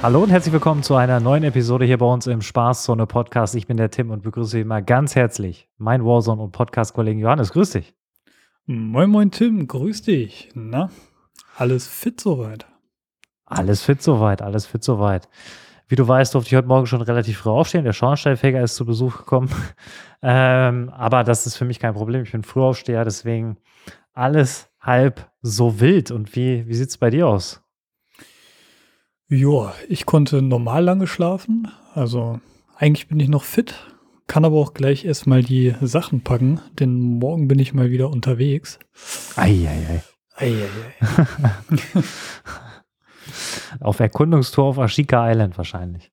Hallo und herzlich willkommen zu einer neuen Episode hier bei uns im Spaßzone Podcast. Ich bin der Tim und begrüße wie immer ganz herzlich meinen Warzone und Podcast-Kollegen Johannes. Grüß dich. Moin, moin, Tim. Grüß dich. Na, alles fit soweit? Alles fit soweit, alles fit soweit. Wie du weißt, durfte ich heute Morgen schon relativ früh aufstehen. Der Schornsteinfeger ist zu Besuch gekommen. ähm, aber das ist für mich kein Problem. Ich bin Frühaufsteher, deswegen alles halb so wild. Und wie, wie sieht es bei dir aus? Ja, ich konnte normal lange schlafen. Also eigentlich bin ich noch fit, kann aber auch gleich erstmal die Sachen packen, denn morgen bin ich mal wieder unterwegs. Eieiei. Eieiei. auf Erkundungstour auf Ashika Island wahrscheinlich.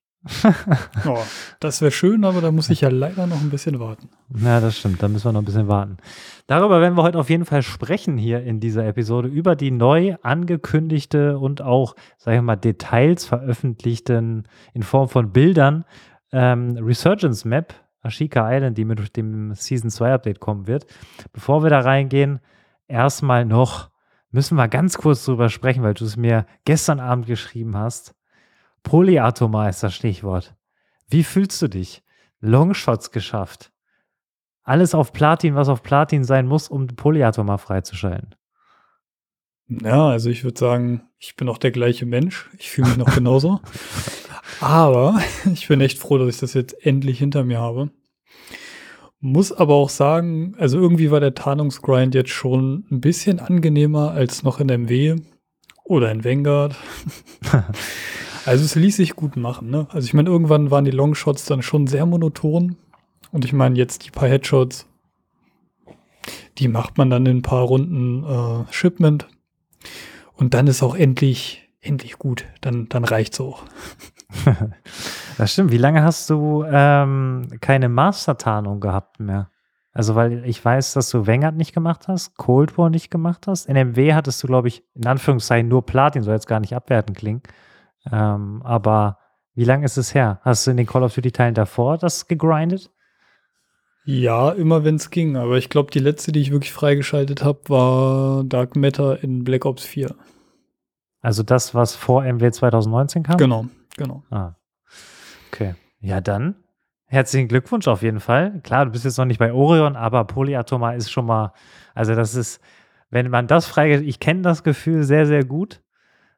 Oh, das wäre schön, aber da muss ich ja leider noch ein bisschen warten. Ja, das stimmt. Da müssen wir noch ein bisschen warten. Darüber werden wir heute auf jeden Fall sprechen hier in dieser Episode über die neu angekündigte und auch, sage ich mal, Details veröffentlichten in Form von Bildern ähm, Resurgence Map Ashika Island, die mit dem Season 2 Update kommen wird. Bevor wir da reingehen, erstmal noch müssen wir ganz kurz drüber sprechen, weil du es mir gestern Abend geschrieben hast. Polyatomar ist das Stichwort. Wie fühlst du dich? Longshots geschafft. Alles auf Platin, was auf Platin sein muss, um Polyatomar freizuschalten. Ja, also ich würde sagen, ich bin auch der gleiche Mensch. Ich fühle mich noch genauso. Aber ich bin echt froh, dass ich das jetzt endlich hinter mir habe. Muss aber auch sagen, also irgendwie war der Tarnungsgrind jetzt schon ein bisschen angenehmer als noch in MW oder in Vanguard. Also es ließ sich gut machen. Ne? Also ich meine, irgendwann waren die Longshots dann schon sehr monoton. Und ich meine, jetzt die paar Headshots, die macht man dann in ein paar Runden äh, Shipment. Und dann ist auch endlich, endlich gut. Dann, dann reicht's auch. das stimmt. Wie lange hast du ähm, keine Master-Tarnung gehabt mehr? Also, weil ich weiß, dass du Vanguard nicht gemacht hast, Cold War nicht gemacht hast. In MW hattest du, glaube ich, in Anführungszeichen nur Platin, soll jetzt gar nicht abwerten klingen. Ähm, aber wie lange ist es her? Hast du in den Call of Duty-Teilen davor das gegrindet? Ja, immer wenn es ging. Aber ich glaube, die letzte, die ich wirklich freigeschaltet habe, war Dark Matter in Black Ops 4. Also das, was vor MW 2019 kam? Genau, genau. Ah. Okay. Ja, dann herzlichen Glückwunsch auf jeden Fall. Klar, du bist jetzt noch nicht bei Orion, aber Polyatomar ist schon mal, also das ist, wenn man das freigeschaltet, ich kenne das Gefühl sehr, sehr gut.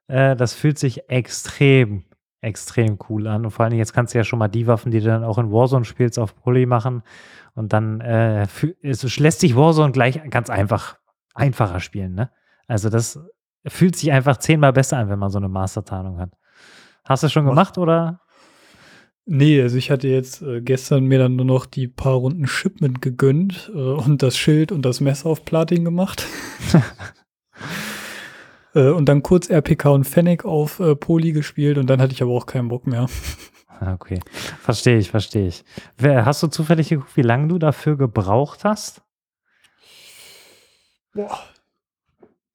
Äh, das fühlt sich extrem, extrem cool an. Und vor allem jetzt kannst du ja schon mal die Waffen, die du dann auch in Warzone spielst, auf Poly machen. Und dann äh, es lässt sich Warzone gleich ganz einfach, einfacher spielen. Ne? Also das fühlt sich einfach zehnmal besser an, wenn man so eine Mastertarnung hat. Hast du schon gemacht oder? Nee, also ich hatte jetzt äh, gestern mir dann nur noch die paar Runden Shipment gegönnt äh, und das Schild und das Messer auf Platin gemacht. Äh, und dann kurz RPK und Fennec auf äh, Poli gespielt und dann hatte ich aber auch keinen Bock mehr. Ah, okay, verstehe ich, verstehe ich. Hast du zufällig geguckt, wie lange du dafür gebraucht hast? Boah.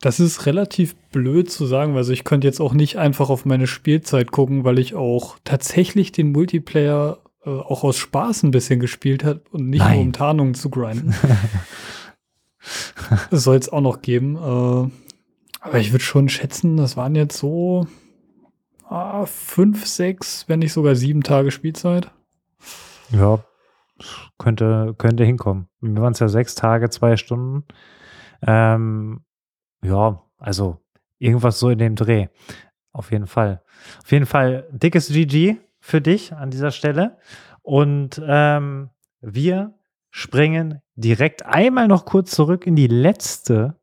Das ist relativ blöd zu sagen, also ich könnte jetzt auch nicht einfach auf meine Spielzeit gucken, weil ich auch tatsächlich den Multiplayer äh, auch aus Spaß ein bisschen gespielt habe und nicht Nein. nur um Tarnungen zu grinden. das soll es auch noch geben. Äh, aber ich würde schon schätzen, das waren jetzt so ah, fünf, sechs, wenn nicht sogar sieben Tage Spielzeit. Ja, könnte, könnte hinkommen. Mir waren es ja sechs Tage, zwei Stunden. Ähm, ja, also irgendwas so in dem Dreh. Auf jeden Fall. Auf jeden Fall dickes GG für dich an dieser Stelle. Und ähm, wir springen direkt einmal noch kurz zurück in die letzte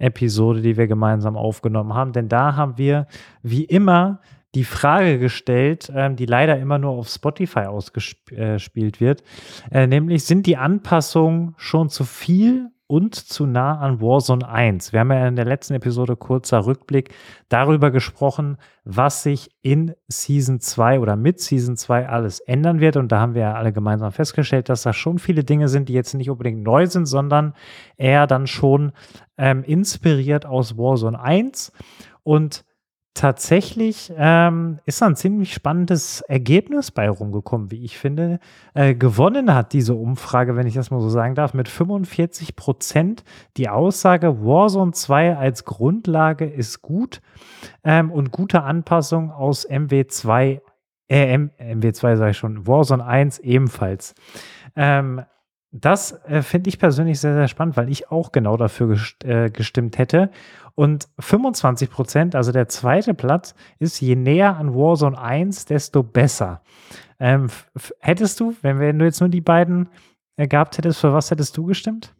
Episode, die wir gemeinsam aufgenommen haben. Denn da haben wir wie immer die Frage gestellt, ähm, die leider immer nur auf Spotify ausgespielt äh, wird, äh, nämlich sind die Anpassungen schon zu viel und zu nah an Warzone 1. Wir haben ja in der letzten Episode kurzer Rückblick darüber gesprochen, was sich in Season 2 oder mit Season 2 alles ändern wird. Und da haben wir ja alle gemeinsam festgestellt, dass da schon viele Dinge sind, die jetzt nicht unbedingt neu sind, sondern eher dann schon ähm, inspiriert aus Warzone 1. Und tatsächlich ähm, ist da ein ziemlich spannendes Ergebnis bei rumgekommen, wie ich finde. Äh, gewonnen hat diese Umfrage, wenn ich das mal so sagen darf, mit 45 Prozent. Die Aussage, Warzone 2 als Grundlage ist gut ähm, und gute Anpassung aus MW2, äh, MW2 sage ich schon, Warzone 1 ebenfalls. Ähm, das äh, finde ich persönlich sehr, sehr spannend, weil ich auch genau dafür gest äh, gestimmt hätte. Und 25 Prozent, also der zweite Platz, ist je näher an Warzone 1, desto besser. Ähm, hättest du, wenn, wenn du jetzt nur die beiden äh, gehabt hättest, für was hättest du gestimmt?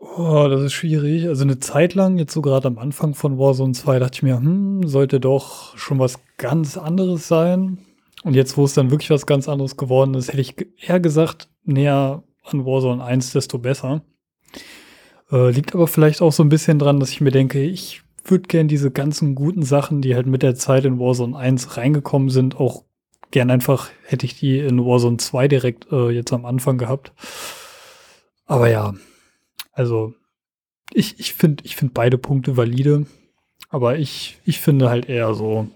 Oh, das ist schwierig. Also eine Zeit lang, jetzt so gerade am Anfang von Warzone 2, dachte ich mir, hm, sollte doch schon was ganz anderes sein. Und jetzt, wo es dann wirklich was ganz anderes geworden ist, hätte ich eher gesagt, näher an Warzone 1, desto besser. Äh, liegt aber vielleicht auch so ein bisschen dran, dass ich mir denke, ich würde gern diese ganzen guten Sachen, die halt mit der Zeit in Warzone 1 reingekommen sind, auch gern einfach hätte ich die in Warzone 2 direkt äh, jetzt am Anfang gehabt. Aber ja, also ich, ich finde ich finde beide Punkte valide, aber ich, ich finde halt eher so,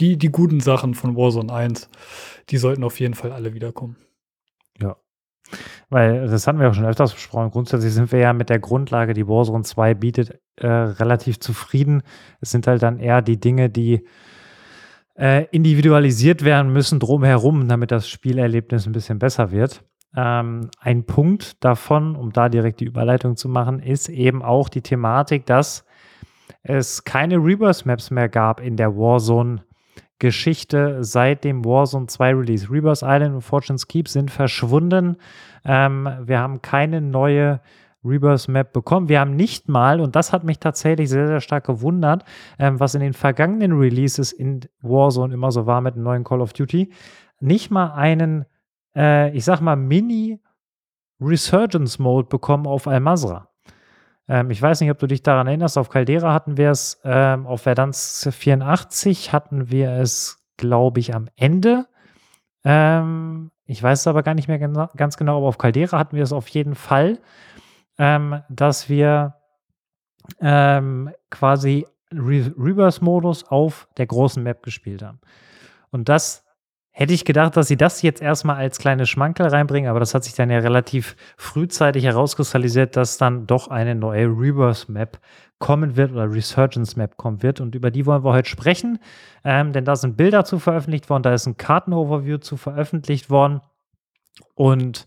die, die guten Sachen von Warzone 1, die sollten auf jeden Fall alle wiederkommen. Ja. Weil das hatten wir auch schon öfters besprochen. Grundsätzlich sind wir ja mit der Grundlage, die Warzone 2 bietet, äh, relativ zufrieden. Es sind halt dann eher die Dinge, die äh, individualisiert werden müssen drumherum, damit das Spielerlebnis ein bisschen besser wird. Ähm, ein Punkt davon, um da direkt die Überleitung zu machen, ist eben auch die Thematik, dass es keine Reverse-Maps mehr gab in der Warzone Geschichte seit dem Warzone 2 Release. Rebirth Island und Fortune's Keep sind verschwunden. Ähm, wir haben keine neue Rebirth Map bekommen. Wir haben nicht mal, und das hat mich tatsächlich sehr, sehr stark gewundert, ähm, was in den vergangenen Releases in Warzone immer so war mit dem neuen Call of Duty, nicht mal einen, äh, ich sag mal, Mini Resurgence Mode bekommen auf Al-Mazra. Ähm, ich weiß nicht, ob du dich daran erinnerst. Auf Caldera hatten wir es, ähm, auf Verdansk 84 hatten wir es, glaube ich, am Ende. Ähm, ich weiß es aber gar nicht mehr gena ganz genau, aber auf Caldera hatten wir es auf jeden Fall, ähm, dass wir ähm, quasi Re Reverse-Modus auf der großen Map gespielt haben. Und das Hätte ich gedacht, dass sie das jetzt erstmal als kleine Schmankel reinbringen, aber das hat sich dann ja relativ frühzeitig herauskristallisiert, dass dann doch eine neue Reverse Map kommen wird oder Resurgence Map kommen wird. Und über die wollen wir heute sprechen, ähm, denn da sind Bilder zu veröffentlicht worden, da ist ein Kartenoverview zu veröffentlicht worden. Und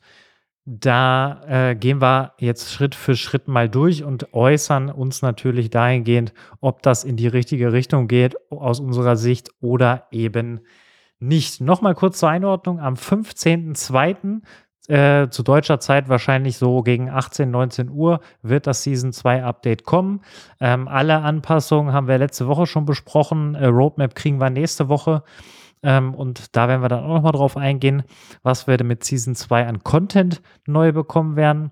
da äh, gehen wir jetzt Schritt für Schritt mal durch und äußern uns natürlich dahingehend, ob das in die richtige Richtung geht aus unserer Sicht oder eben nicht nicht. Nochmal kurz zur Einordnung. Am 15.02. Äh, zu deutscher Zeit wahrscheinlich so gegen 18, 19 Uhr wird das Season 2 Update kommen. Ähm, alle Anpassungen haben wir letzte Woche schon besprochen. Äh, Roadmap kriegen wir nächste Woche. Ähm, und da werden wir dann auch nochmal drauf eingehen, was wir mit Season 2 an Content neu bekommen werden.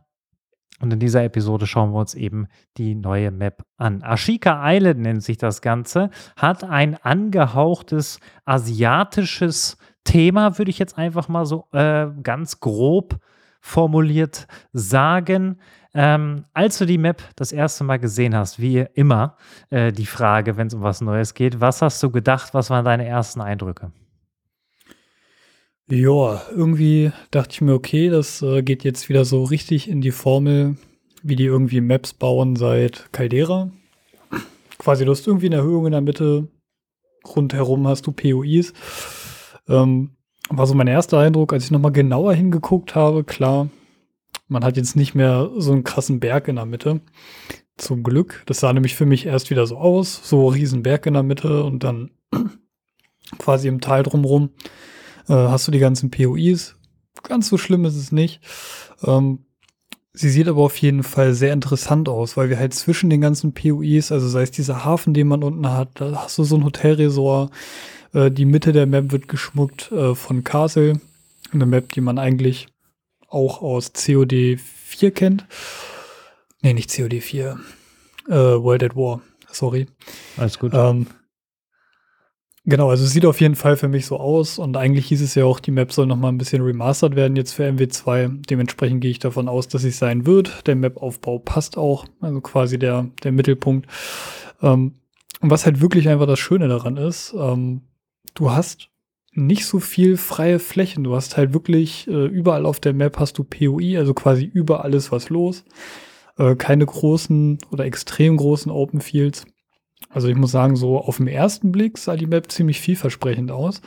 Und in dieser Episode schauen wir uns eben die neue Map an. Ashika Island nennt sich das Ganze, hat ein angehauchtes asiatisches Thema, würde ich jetzt einfach mal so äh, ganz grob formuliert sagen. Ähm, als du die Map das erste Mal gesehen hast, wie immer, äh, die Frage, wenn es um was Neues geht, was hast du gedacht, was waren deine ersten Eindrücke? Ja, irgendwie dachte ich mir, okay, das äh, geht jetzt wieder so richtig in die Formel, wie die irgendwie Maps bauen seit Caldera. Quasi, du hast irgendwie eine Erhöhung in der Mitte, rundherum hast du POIs. Ähm, war so mein erster Eindruck, als ich nochmal genauer hingeguckt habe, klar, man hat jetzt nicht mehr so einen krassen Berg in der Mitte. Zum Glück. Das sah nämlich für mich erst wieder so aus, so riesen Berg in der Mitte und dann quasi im Tal drumrum äh, hast du die ganzen POIs. Ganz so schlimm ist es nicht. Ähm, sie sieht aber auf jeden Fall sehr interessant aus, weil wir halt zwischen den ganzen POIs, also sei es dieser Hafen, den man unten hat, da hast du so ein Hotelresort. Äh, die Mitte der Map wird geschmuckt äh, von Castle. Eine Map, die man eigentlich auch aus COD 4 kennt. Nee, nicht COD 4. Äh, World at War. Sorry. Alles gut. Ähm, Genau, also sieht auf jeden Fall für mich so aus und eigentlich hieß es ja auch, die Map soll noch mal ein bisschen remastert werden jetzt für MW2. Dementsprechend gehe ich davon aus, dass es sein wird. Der Map-Aufbau passt auch, also quasi der, der Mittelpunkt. Ähm, und was halt wirklich einfach das Schöne daran ist, ähm, du hast nicht so viel freie Flächen. Du hast halt wirklich äh, überall auf der Map hast du POI, also quasi überall ist was los. Äh, keine großen oder extrem großen Open Fields. Also ich muss sagen, so auf den ersten Blick sah die Map ziemlich vielversprechend aus.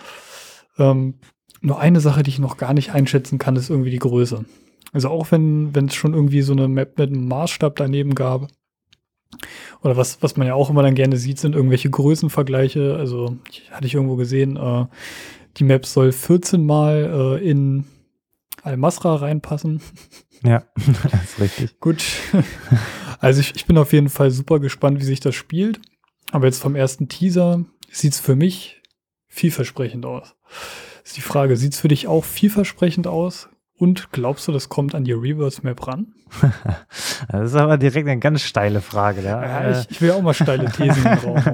Ähm, nur eine Sache, die ich noch gar nicht einschätzen kann, ist irgendwie die Größe. Also auch wenn es schon irgendwie so eine Map mit einem Maßstab daneben gab. Oder was, was man ja auch immer dann gerne sieht, sind irgendwelche Größenvergleiche. Also ich, hatte ich irgendwo gesehen, äh, die Map soll 14 Mal äh, in Al-Masra reinpassen. Ja, das ist richtig. Gut. Also ich, ich bin auf jeden Fall super gespannt, wie sich das spielt. Aber jetzt vom ersten Teaser sieht es für mich vielversprechend aus. Ist die Frage, sieht es für dich auch vielversprechend aus? Und glaubst du, das kommt an die Reverse Map ran? das ist aber direkt eine ganz steile Frage. Ja, ja ich, ich, will auch mal steile Thesen drauf.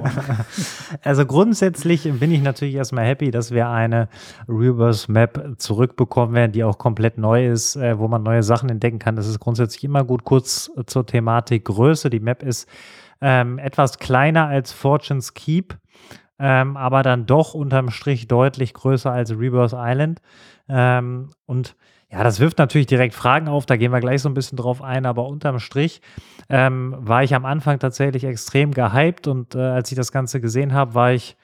Also grundsätzlich bin ich natürlich erstmal happy, dass wir eine Reverse Map zurückbekommen werden, die auch komplett neu ist, äh, wo man neue Sachen entdecken kann. Das ist grundsätzlich immer gut. Kurz zur Thematik Größe. Die Map ist ähm, etwas kleiner als Fortune's Keep. Ähm, aber dann doch unterm Strich deutlich größer als Rebirth Island. Ähm, und ja, das wirft natürlich direkt Fragen auf, da gehen wir gleich so ein bisschen drauf ein, aber unterm Strich ähm, war ich am Anfang tatsächlich extrem gehypt und äh, als ich das Ganze gesehen habe, war ich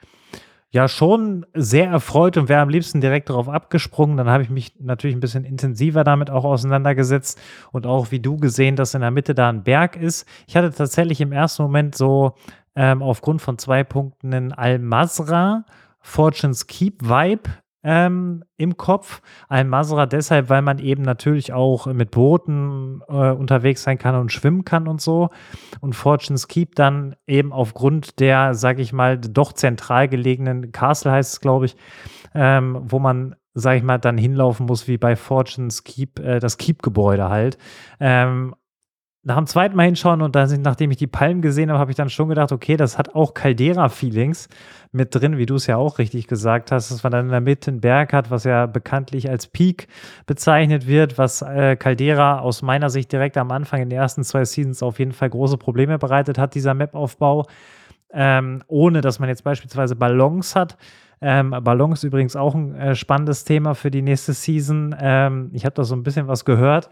ja schon sehr erfreut und wäre am liebsten direkt darauf abgesprungen. Dann habe ich mich natürlich ein bisschen intensiver damit auch auseinandergesetzt und auch wie du gesehen, dass in der Mitte da ein Berg ist. Ich hatte tatsächlich im ersten Moment so ähm, aufgrund von zwei Punkten in Al-Masra Fortune's Keep Vibe ähm, im Kopf. Ein Masra deshalb, weil man eben natürlich auch mit Booten äh, unterwegs sein kann und schwimmen kann und so. Und Fortune's Keep dann eben aufgrund der, sag ich mal, doch zentral gelegenen Castle heißt es, glaube ich, ähm, wo man sag ich mal, dann hinlaufen muss wie bei Fortune's Keep, äh, das Keep-Gebäude halt. Ähm, nach dem zweiten Mal hinschauen und dann, nachdem ich die Palmen gesehen habe, habe ich dann schon gedacht, okay, das hat auch Caldera-Feelings mit drin, wie du es ja auch richtig gesagt hast, dass man dann in der Mitte einen Berg hat, was ja bekanntlich als Peak bezeichnet wird, was äh, Caldera aus meiner Sicht direkt am Anfang in den ersten zwei Seasons auf jeden Fall große Probleme bereitet hat, dieser Map-Aufbau, ähm, ohne dass man jetzt beispielsweise Ballons hat. Ähm, Ballons übrigens auch ein äh, spannendes Thema für die nächste Season. Ähm, ich habe da so ein bisschen was gehört.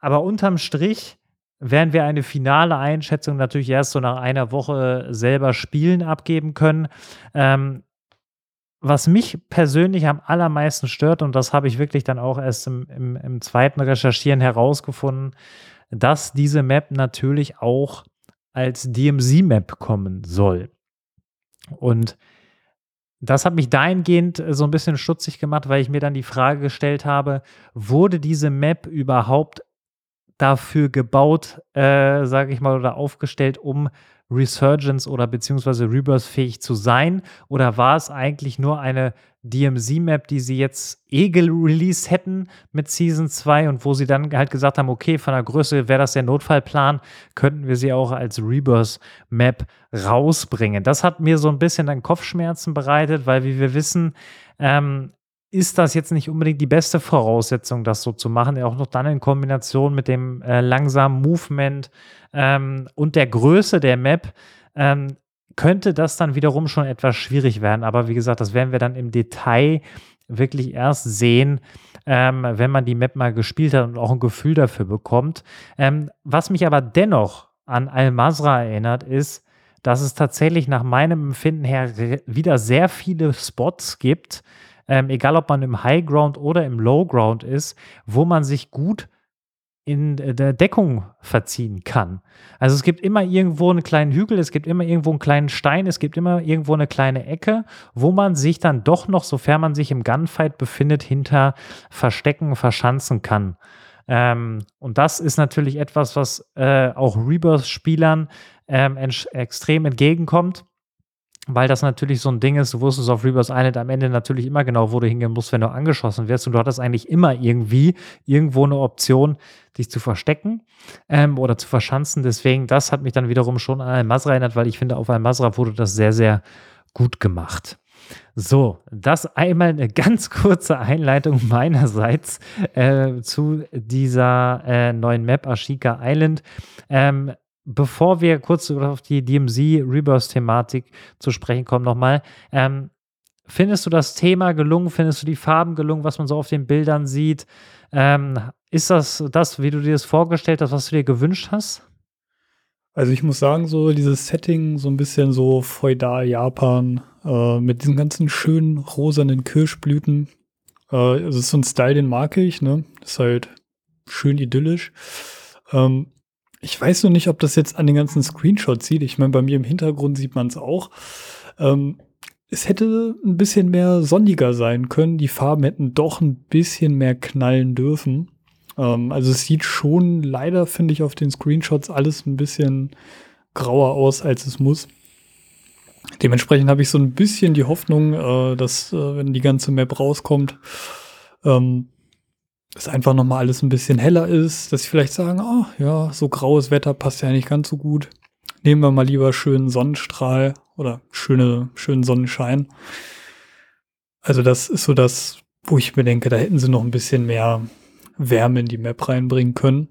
Aber unterm Strich werden wir eine finale Einschätzung natürlich erst so nach einer Woche selber spielen abgeben können. Ähm, was mich persönlich am allermeisten stört, und das habe ich wirklich dann auch erst im, im, im zweiten Recherchieren herausgefunden, dass diese Map natürlich auch als DMZ-Map kommen soll. Und das hat mich dahingehend so ein bisschen stutzig gemacht, weil ich mir dann die Frage gestellt habe, wurde diese Map überhaupt dafür gebaut, äh, sage ich mal, oder aufgestellt, um Resurgence oder beziehungsweise Rebirth-fähig zu sein? Oder war es eigentlich nur eine DMZ-Map, die sie jetzt eh release hätten mit Season 2 und wo sie dann halt gesagt haben, okay, von der Größe wäre das der Notfallplan, könnten wir sie auch als Rebirth-Map rausbringen. Das hat mir so ein bisschen dann Kopfschmerzen bereitet, weil wie wir wissen, ähm, ist das jetzt nicht unbedingt die beste Voraussetzung, das so zu machen. Auch noch dann in Kombination mit dem äh, langsamen Movement ähm, und der Größe der Map ähm, könnte das dann wiederum schon etwas schwierig werden. Aber wie gesagt, das werden wir dann im Detail wirklich erst sehen, ähm, wenn man die Map mal gespielt hat und auch ein Gefühl dafür bekommt. Ähm, was mich aber dennoch an Al-Mazra erinnert, ist, dass es tatsächlich nach meinem Empfinden her wieder sehr viele Spots gibt, ähm, egal ob man im High Ground oder im Low Ground ist, wo man sich gut in der Deckung verziehen kann. Also es gibt immer irgendwo einen kleinen Hügel, es gibt immer irgendwo einen kleinen Stein, es gibt immer irgendwo eine kleine Ecke, wo man sich dann doch noch, sofern man sich im Gunfight befindet, hinter verstecken, verschanzen kann. Ähm, und das ist natürlich etwas, was äh, auch Rebirth-Spielern ähm, extrem entgegenkommt weil das natürlich so ein Ding ist, du wusstest auf Rebirth Island am Ende natürlich immer genau, wo du hingehen musst, wenn du angeschossen wirst. Und du hattest eigentlich immer irgendwie irgendwo eine Option, dich zu verstecken ähm, oder zu verschanzen. Deswegen, das hat mich dann wiederum schon an Al-Masra erinnert, weil ich finde, auf Al-Masra wurde das sehr, sehr gut gemacht. So, das einmal eine ganz kurze Einleitung meinerseits äh, zu dieser äh, neuen Map Ashika Island. Ähm, bevor wir kurz auf die DMZ-Rebirth-Thematik zu sprechen kommen, nochmal, ähm, findest du das Thema gelungen? Findest du die Farben gelungen, was man so auf den Bildern sieht? Ähm, ist das das, wie du dir das vorgestellt hast, was du dir gewünscht hast? Also ich muss sagen, so dieses Setting, so ein bisschen so feudal Japan, äh, mit diesen ganzen schönen rosanen Kirschblüten. Äh, ist so ein Style, den mag ich, ne? Ist halt schön idyllisch. Ähm, ich weiß nur nicht, ob das jetzt an den ganzen Screenshots sieht. Ich meine, bei mir im Hintergrund sieht man es auch. Ähm, es hätte ein bisschen mehr sonniger sein können. Die Farben hätten doch ein bisschen mehr knallen dürfen. Ähm, also es sieht schon leider, finde ich, auf den Screenshots alles ein bisschen grauer aus, als es muss. Dementsprechend habe ich so ein bisschen die Hoffnung, äh, dass, äh, wenn die ganze Map rauskommt, ähm, es einfach noch mal alles ein bisschen heller ist, dass sie vielleicht sagen, oh ja, so graues Wetter passt ja nicht ganz so gut. Nehmen wir mal lieber schönen Sonnenstrahl oder schöne, schönen Sonnenschein. Also das ist so das, wo ich mir denke, da hätten sie noch ein bisschen mehr Wärme in die Map reinbringen können.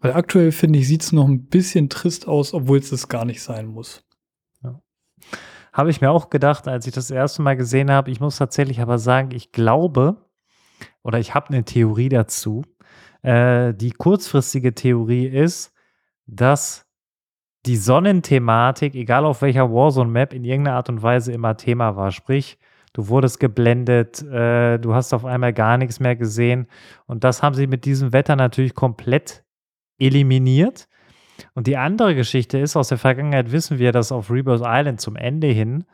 Weil aktuell finde ich, sieht es noch ein bisschen trist aus, obwohl es das gar nicht sein muss. Ja. Habe ich mir auch gedacht, als ich das erste Mal gesehen habe. Ich muss tatsächlich aber sagen, ich glaube oder ich habe eine Theorie dazu. Äh, die kurzfristige Theorie ist, dass die Sonnenthematik, egal auf welcher Warzone-Map, in irgendeiner Art und Weise immer Thema war. Sprich, du wurdest geblendet, äh, du hast auf einmal gar nichts mehr gesehen. Und das haben sie mit diesem Wetter natürlich komplett eliminiert. Und die andere Geschichte ist, aus der Vergangenheit wissen wir, dass auf Rebirth Island zum Ende hin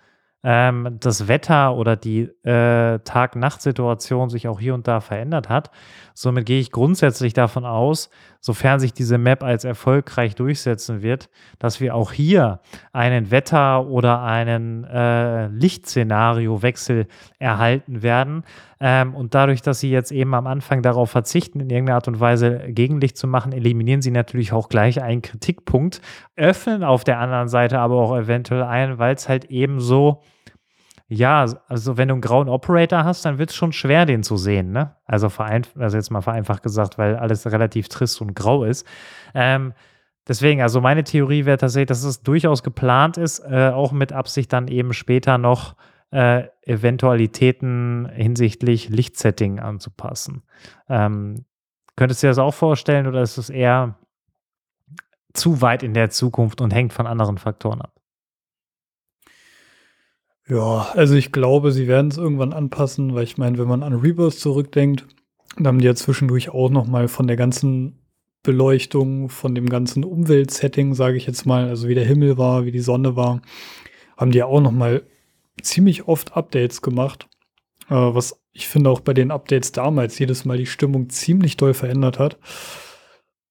ähm, das Wetter oder die äh, Tag-Nacht-Situation sich auch hier und da verändert hat. Somit gehe ich grundsätzlich davon aus, sofern sich diese Map als erfolgreich durchsetzen wird, dass wir auch hier einen Wetter- oder einen äh, Lichtszenario-Wechsel erhalten werden. Ähm, und dadurch, dass sie jetzt eben am Anfang darauf verzichten, in irgendeiner Art und Weise Gegenlicht zu machen, eliminieren sie natürlich auch gleich einen Kritikpunkt, öffnen auf der anderen Seite aber auch eventuell ein, weil es halt eben so ja, also wenn du einen grauen Operator hast, dann wird es schon schwer, den zu sehen, ne? Also also jetzt mal vereinfacht gesagt, weil alles relativ trist und grau ist. Ähm, deswegen, also meine Theorie wäre tatsächlich, dass es durchaus geplant ist, äh, auch mit Absicht dann eben später noch äh, Eventualitäten hinsichtlich Lichtsetting anzupassen. Ähm, könntest du dir das auch vorstellen oder ist es eher zu weit in der Zukunft und hängt von anderen Faktoren ab? Ja, also ich glaube, sie werden es irgendwann anpassen, weil ich meine, wenn man an Rebirth zurückdenkt, dann haben die ja zwischendurch auch noch mal von der ganzen Beleuchtung, von dem ganzen Umweltsetting, sage ich jetzt mal, also wie der Himmel war, wie die Sonne war, haben die ja auch noch mal ziemlich oft Updates gemacht, äh, was ich finde auch bei den Updates damals jedes Mal die Stimmung ziemlich doll verändert hat.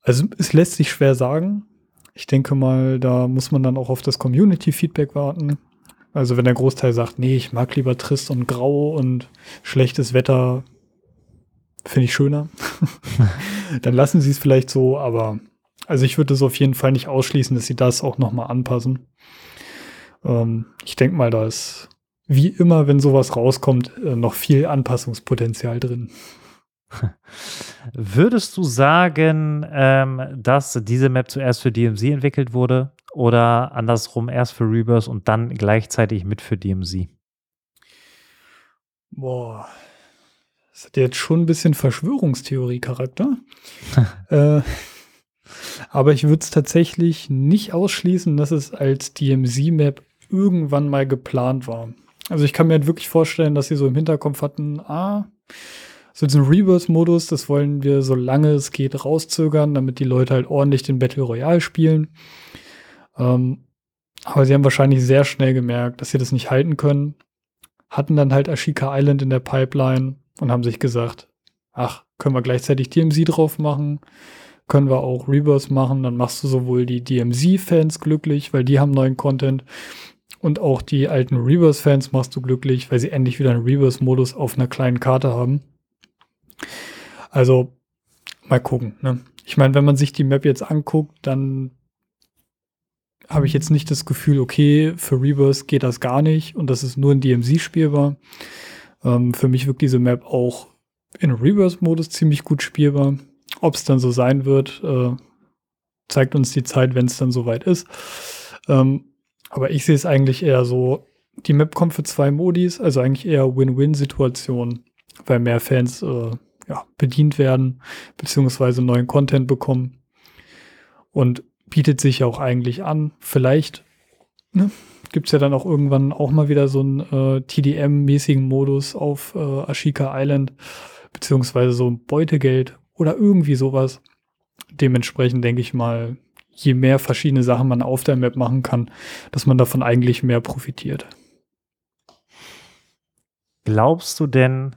Also es lässt sich schwer sagen. Ich denke mal, da muss man dann auch auf das Community-Feedback warten. Also wenn der Großteil sagt, nee, ich mag lieber trist und grau und schlechtes Wetter, finde ich schöner, dann lassen sie es vielleicht so, aber also ich würde es auf jeden Fall nicht ausschließen, dass sie das auch nochmal anpassen. Ähm, ich denke mal, da ist wie immer, wenn sowas rauskommt, äh, noch viel Anpassungspotenzial drin. Würdest du sagen, ähm, dass diese Map zuerst für DMZ entwickelt wurde oder andersrum erst für Rebirth und dann gleichzeitig mit für DMZ? Boah, das hat jetzt schon ein bisschen Verschwörungstheorie-Charakter. äh, aber ich würde es tatsächlich nicht ausschließen, dass es als DMZ-Map irgendwann mal geplant war. Also ich kann mir halt wirklich vorstellen, dass sie so im Hinterkopf hatten, ah, so diesen Rebirth-Modus, das wollen wir so lange es geht rauszögern, damit die Leute halt ordentlich den Battle Royale spielen. Ähm, aber sie haben wahrscheinlich sehr schnell gemerkt, dass sie das nicht halten können. Hatten dann halt Ashika Island in der Pipeline und haben sich gesagt, ach, können wir gleichzeitig DMZ drauf machen, können wir auch Rebirth machen, dann machst du sowohl die DMZ-Fans glücklich, weil die haben neuen Content und auch die alten Rebirth-Fans machst du glücklich, weil sie endlich wieder einen Rebirth-Modus auf einer kleinen Karte haben. Also, mal gucken. Ne? Ich meine, wenn man sich die Map jetzt anguckt, dann habe ich jetzt nicht das Gefühl, okay, für Rebirth geht das gar nicht und das ist nur in DMZ spielbar. Ähm, für mich wirkt diese Map auch in Rebirth-Modus ziemlich gut spielbar. Ob es dann so sein wird, äh, zeigt uns die Zeit, wenn es dann soweit ist. Ähm, aber ich sehe es eigentlich eher so, die Map kommt für zwei Modis, also eigentlich eher Win-Win-Situation, weil mehr Fans äh, ja, bedient werden, beziehungsweise neuen Content bekommen. Und bietet sich auch eigentlich an. Vielleicht ne, gibt es ja dann auch irgendwann auch mal wieder so einen äh, TDM-mäßigen Modus auf äh, Ashika Island, beziehungsweise so ein Beutegeld oder irgendwie sowas. Dementsprechend denke ich mal, je mehr verschiedene Sachen man auf der Map machen kann, dass man davon eigentlich mehr profitiert. Glaubst du denn,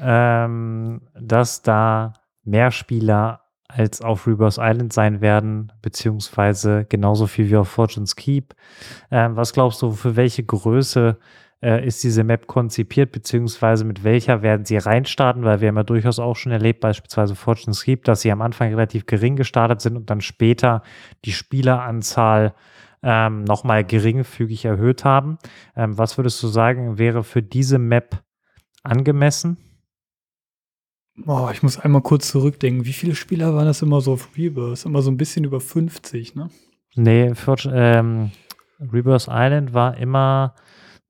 ähm, dass da mehr Spieler als auf Reverse Island sein werden, beziehungsweise genauso viel wie auf Fortune's Keep? Ähm, was glaubst du, für welche Größe äh, ist diese Map konzipiert, beziehungsweise mit welcher werden sie reinstarten, weil wir haben ja durchaus auch schon erlebt, beispielsweise Fortune's Keep, dass sie am Anfang relativ gering gestartet sind und dann später die Spieleranzahl ähm, nochmal geringfügig erhöht haben. Ähm, was würdest du sagen, wäre für diese Map angemessen? Oh, ich muss einmal kurz zurückdenken. Wie viele Spieler waren das immer so auf Rebirth? Immer so ein bisschen über 50, ne? Nee, für, ähm, Rebirth Island war immer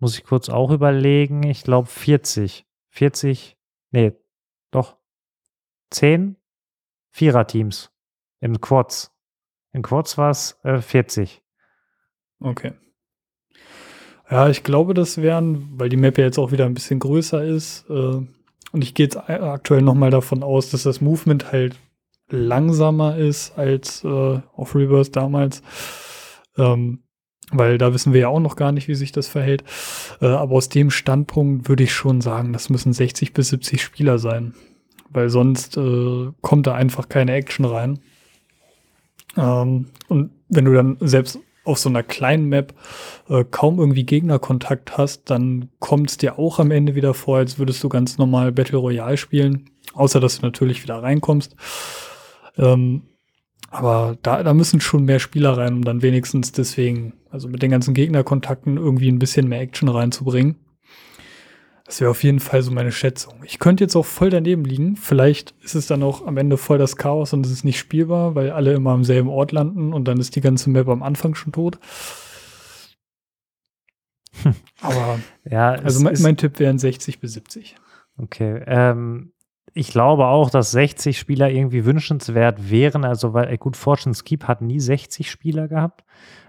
muss ich kurz auch überlegen. Ich glaube 40. 40, nee, doch 10 Viererteams in Quads. In Quads war es äh, 40. Okay. Ja, ich glaube, das wären, weil die Map ja jetzt auch wieder ein bisschen größer ist, äh, und ich gehe jetzt aktuell nochmal davon aus, dass das Movement halt langsamer ist als äh, auf Reverse damals. Ähm, weil da wissen wir ja auch noch gar nicht, wie sich das verhält. Äh, aber aus dem Standpunkt würde ich schon sagen, das müssen 60 bis 70 Spieler sein, weil sonst äh, kommt da einfach keine Action rein. Ähm, und wenn du dann selbst auf so einer kleinen Map äh, kaum irgendwie Gegnerkontakt hast, dann kommt es dir auch am Ende wieder vor, als würdest du ganz normal Battle Royale spielen, außer dass du natürlich wieder reinkommst. Ähm, aber da, da müssen schon mehr Spieler rein, um dann wenigstens deswegen, also mit den ganzen Gegnerkontakten irgendwie ein bisschen mehr Action reinzubringen. Das wäre auf jeden Fall so meine Schätzung. Ich könnte jetzt auch voll daneben liegen. Vielleicht ist es dann auch am Ende voll das Chaos und es ist nicht spielbar, weil alle immer am selben Ort landen und dann ist die ganze Map am Anfang schon tot. Aber ja, also mein, mein Tipp wären 60 bis 70. Okay. Ähm, ich glaube auch, dass 60 Spieler irgendwie wünschenswert wären. Also, weil, gut, Fortune's Keep hat nie 60 Spieler gehabt,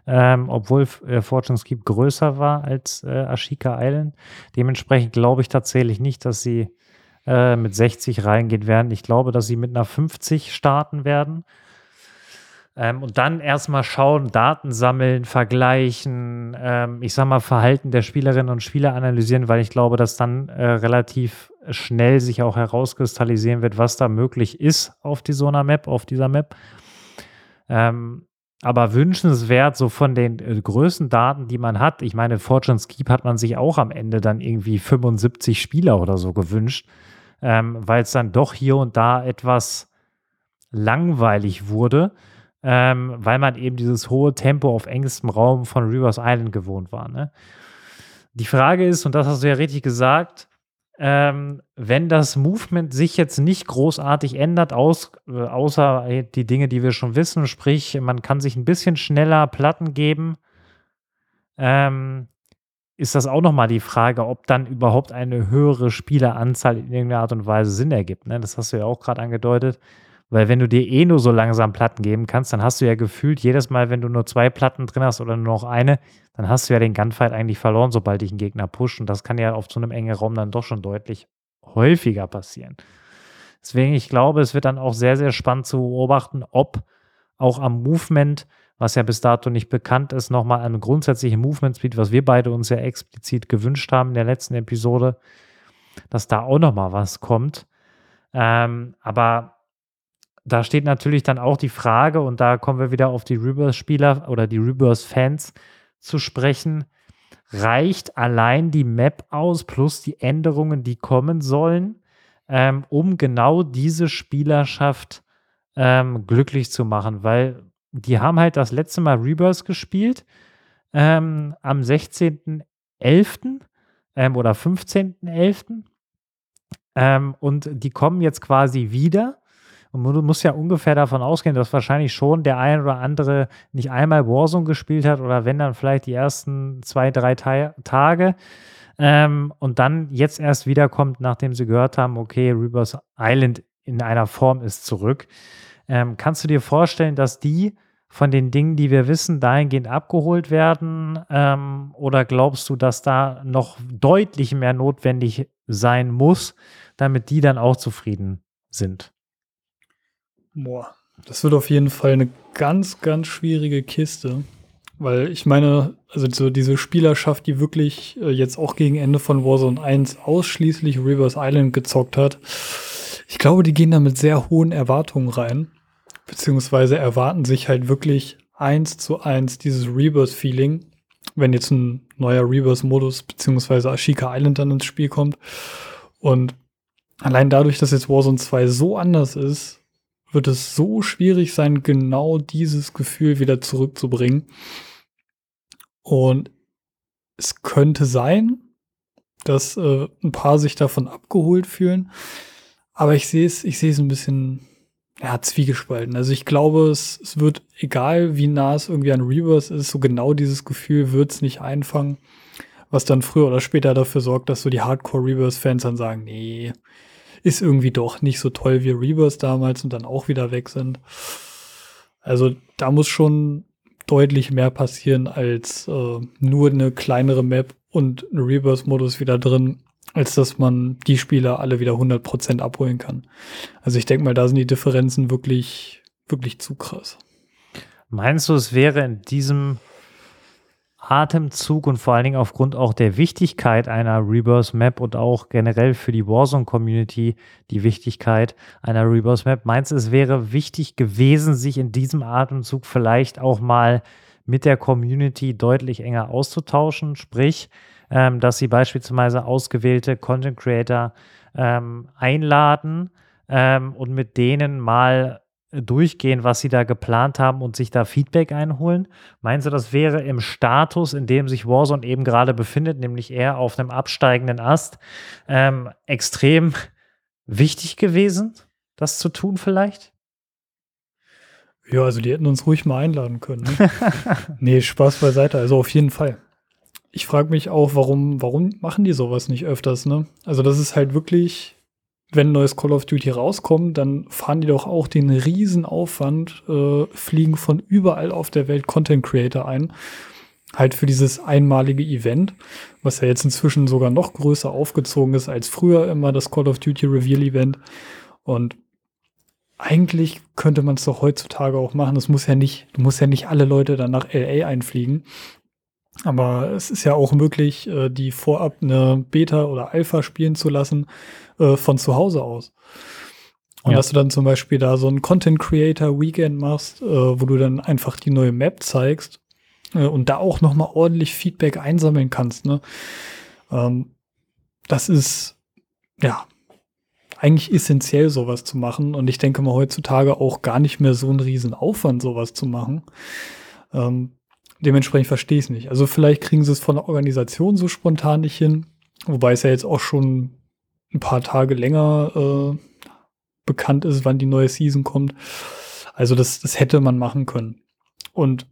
ähm, obwohl äh, Fortune's Keep größer war als äh, Ashika Island. Dementsprechend glaube ich tatsächlich nicht, dass sie äh, mit 60 reingehen werden. Ich glaube, dass sie mit einer 50 starten werden. Ähm, und dann erstmal schauen, Daten sammeln, vergleichen, ähm, ich sag mal, Verhalten der Spielerinnen und Spieler analysieren, weil ich glaube, dass dann äh, relativ schnell sich auch herauskristallisieren wird, was da möglich ist auf die Map, auf dieser Map. Ähm, aber wünschenswert, so von den äh, größten Daten, die man hat. Ich meine, Fortune's Keep hat man sich auch am Ende dann irgendwie 75 Spieler oder so gewünscht, ähm, weil es dann doch hier und da etwas langweilig wurde ähm, weil man eben dieses hohe Tempo auf engstem Raum von Rivers Island gewohnt war. Ne? Die Frage ist, und das hast du ja richtig gesagt, ähm, wenn das Movement sich jetzt nicht großartig ändert, aus, äh, außer die Dinge, die wir schon wissen, sprich, man kann sich ein bisschen schneller Platten geben, ähm, ist das auch nochmal die Frage, ob dann überhaupt eine höhere Spieleranzahl in irgendeiner Art und Weise Sinn ergibt. Ne? Das hast du ja auch gerade angedeutet. Weil wenn du dir eh nur so langsam Platten geben kannst, dann hast du ja gefühlt jedes Mal, wenn du nur zwei Platten drin hast oder nur noch eine, dann hast du ja den Gunfight eigentlich verloren, sobald dich ein Gegner pusht. Und das kann ja auf so einem engen Raum dann doch schon deutlich häufiger passieren. Deswegen, ich glaube, es wird dann auch sehr, sehr spannend zu beobachten, ob auch am Movement, was ja bis dato nicht bekannt ist, nochmal ein grundsätzliches Movement Speed, was wir beide uns ja explizit gewünscht haben in der letzten Episode, dass da auch nochmal was kommt. Ähm, aber da steht natürlich dann auch die Frage, und da kommen wir wieder auf die Rebirth-Spieler oder die Rebirth-Fans zu sprechen. Reicht allein die Map aus plus die Änderungen, die kommen sollen, ähm, um genau diese Spielerschaft ähm, glücklich zu machen? Weil die haben halt das letzte Mal Rebirth gespielt ähm, am 16.11. Ähm, oder 15.11. Ähm, und die kommen jetzt quasi wieder Und du musst ja ungefähr davon ausgehen, dass wahrscheinlich schon der ein oder andere nicht einmal Warzone gespielt hat oder wenn dann vielleicht die ersten zwei, drei Ta Tage ähm, und dann jetzt erst wiederkommt, nachdem sie gehört haben, okay, Rebirth Island in einer Form ist zurück. Ähm, kannst du dir vorstellen, dass die von den Dingen, die wir wissen, dahingehend abgeholt werden? Ähm, oder glaubst du, dass da noch deutlich mehr notwendig sein muss, damit die dann auch zufrieden sind? Boah, das wird auf jeden Fall eine ganz, ganz schwierige Kiste. Weil ich meine, also so diese Spielerschaft, die wirklich äh, jetzt auch gegen Ende von Warzone 1 ausschließlich Rivers Island gezockt hat, ich glaube, die gehen da mit sehr hohen Erwartungen rein beziehungsweise erwarten sich halt wirklich eins zu eins dieses Rebirth-Feeling, wenn jetzt ein neuer Rebirth-Modus beziehungsweise Ashika Island dann ins Spiel kommt. Und allein dadurch, dass jetzt Warzone 2 so anders ist, wird es so schwierig sein, genau dieses Gefühl wieder zurückzubringen. Und es könnte sein, dass äh, ein paar sich davon abgeholt fühlen. Aber ich sehe es, ich sehe es ein bisschen ja, zwiegespalten. Also ich glaube, es, es wird, egal wie nah es irgendwie an Rebirth ist, so genau dieses Gefühl wird es nicht einfangen, was dann früher oder später dafür sorgt, dass so die Hardcore-Rebirth-Fans dann sagen, nee, ist irgendwie doch nicht so toll wie Rebirth damals und dann auch wieder weg sind. Also da muss schon deutlich mehr passieren als äh, nur eine kleinere Map und ein Rebirth-Modus wieder drin, als dass man die Spieler alle wieder 100% abholen kann. Also ich denke mal, da sind die Differenzen wirklich, wirklich zu krass. Meinst du, es wäre in diesem Atemzug und vor allen Dingen aufgrund auch der Wichtigkeit einer Rebirth Map und auch generell für die Warzone Community die Wichtigkeit einer Rebirth Map. Meinst du, es wäre wichtig gewesen, sich in diesem Atemzug vielleicht auch mal mit der Community deutlich enger auszutauschen? Sprich, ähm, dass sie beispielsweise ausgewählte Content Creator ähm, einladen ähm, und mit denen mal durchgehen, was sie da geplant haben und sich da Feedback einholen. Meinst du, das wäre im Status, in dem sich Warzone eben gerade befindet, nämlich eher auf einem absteigenden Ast, ähm, extrem wichtig gewesen, das zu tun vielleicht? Ja, also die hätten uns ruhig mal einladen können. Ne? nee, Spaß beiseite. Also auf jeden Fall ich frage mich auch, warum, warum machen die sowas nicht öfters, ne? Also das ist halt wirklich, wenn ein neues Call of Duty rauskommt, dann fahren die doch auch den riesen Aufwand, äh, fliegen von überall auf der Welt Content Creator ein. Halt für dieses einmalige Event, was ja jetzt inzwischen sogar noch größer aufgezogen ist als früher immer das Call of Duty Reveal Event. Und eigentlich könnte man es doch heutzutage auch machen. Das muss ja nicht, du musst ja nicht alle Leute dann nach LA einfliegen. Aber es ist ja auch möglich, äh, die vorab eine Beta oder Alpha spielen zu lassen äh, von zu Hause aus. Und ja. dass du dann zum Beispiel da so ein Content Creator Weekend machst, äh, wo du dann einfach die neue Map zeigst und da auch noch mal ordentlich Feedback einsammeln kannst. Ne? Ähm, das ist ja eigentlich essentiell, sowas zu machen. Und ich denke mal heutzutage auch gar nicht mehr so ein Riesenaufwand, sowas zu machen. Ähm, Dementsprechend verstehe ich es nicht. Also vielleicht kriegen sie es von der Organisation so spontan nicht hin, wobei es ja jetzt auch schon ein paar Tage länger äh, bekannt ist, wann die neue Season kommt. Also das, das hätte man machen können. Und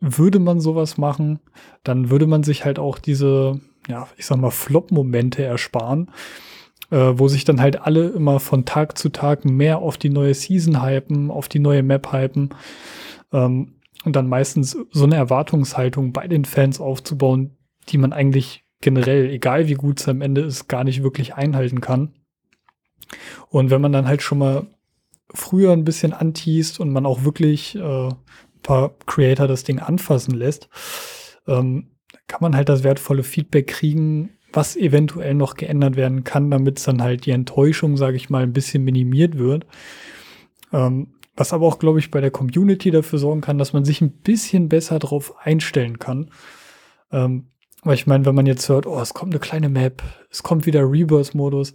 würde man sowas machen, dann würde man sich halt auch diese, ja, ich sag mal, Flop-Momente ersparen, äh, wo sich dann halt alle immer von Tag zu Tag mehr auf die neue Season hypen, auf die neue Map hypen. Ähm, und dann meistens so eine Erwartungshaltung bei den Fans aufzubauen, die man eigentlich generell, egal wie gut es am Ende ist, gar nicht wirklich einhalten kann. Und wenn man dann halt schon mal früher ein bisschen anteast und man auch wirklich äh, ein paar Creator das Ding anfassen lässt, ähm, kann man halt das wertvolle Feedback kriegen, was eventuell noch geändert werden kann, damit es dann halt die Enttäuschung, sage ich mal, ein bisschen minimiert wird. Ähm, was aber auch, glaube ich, bei der Community dafür sorgen kann, dass man sich ein bisschen besser drauf einstellen kann. Ähm, weil ich meine, wenn man jetzt hört, oh, es kommt eine kleine Map, es kommt wieder Rebirth-Modus,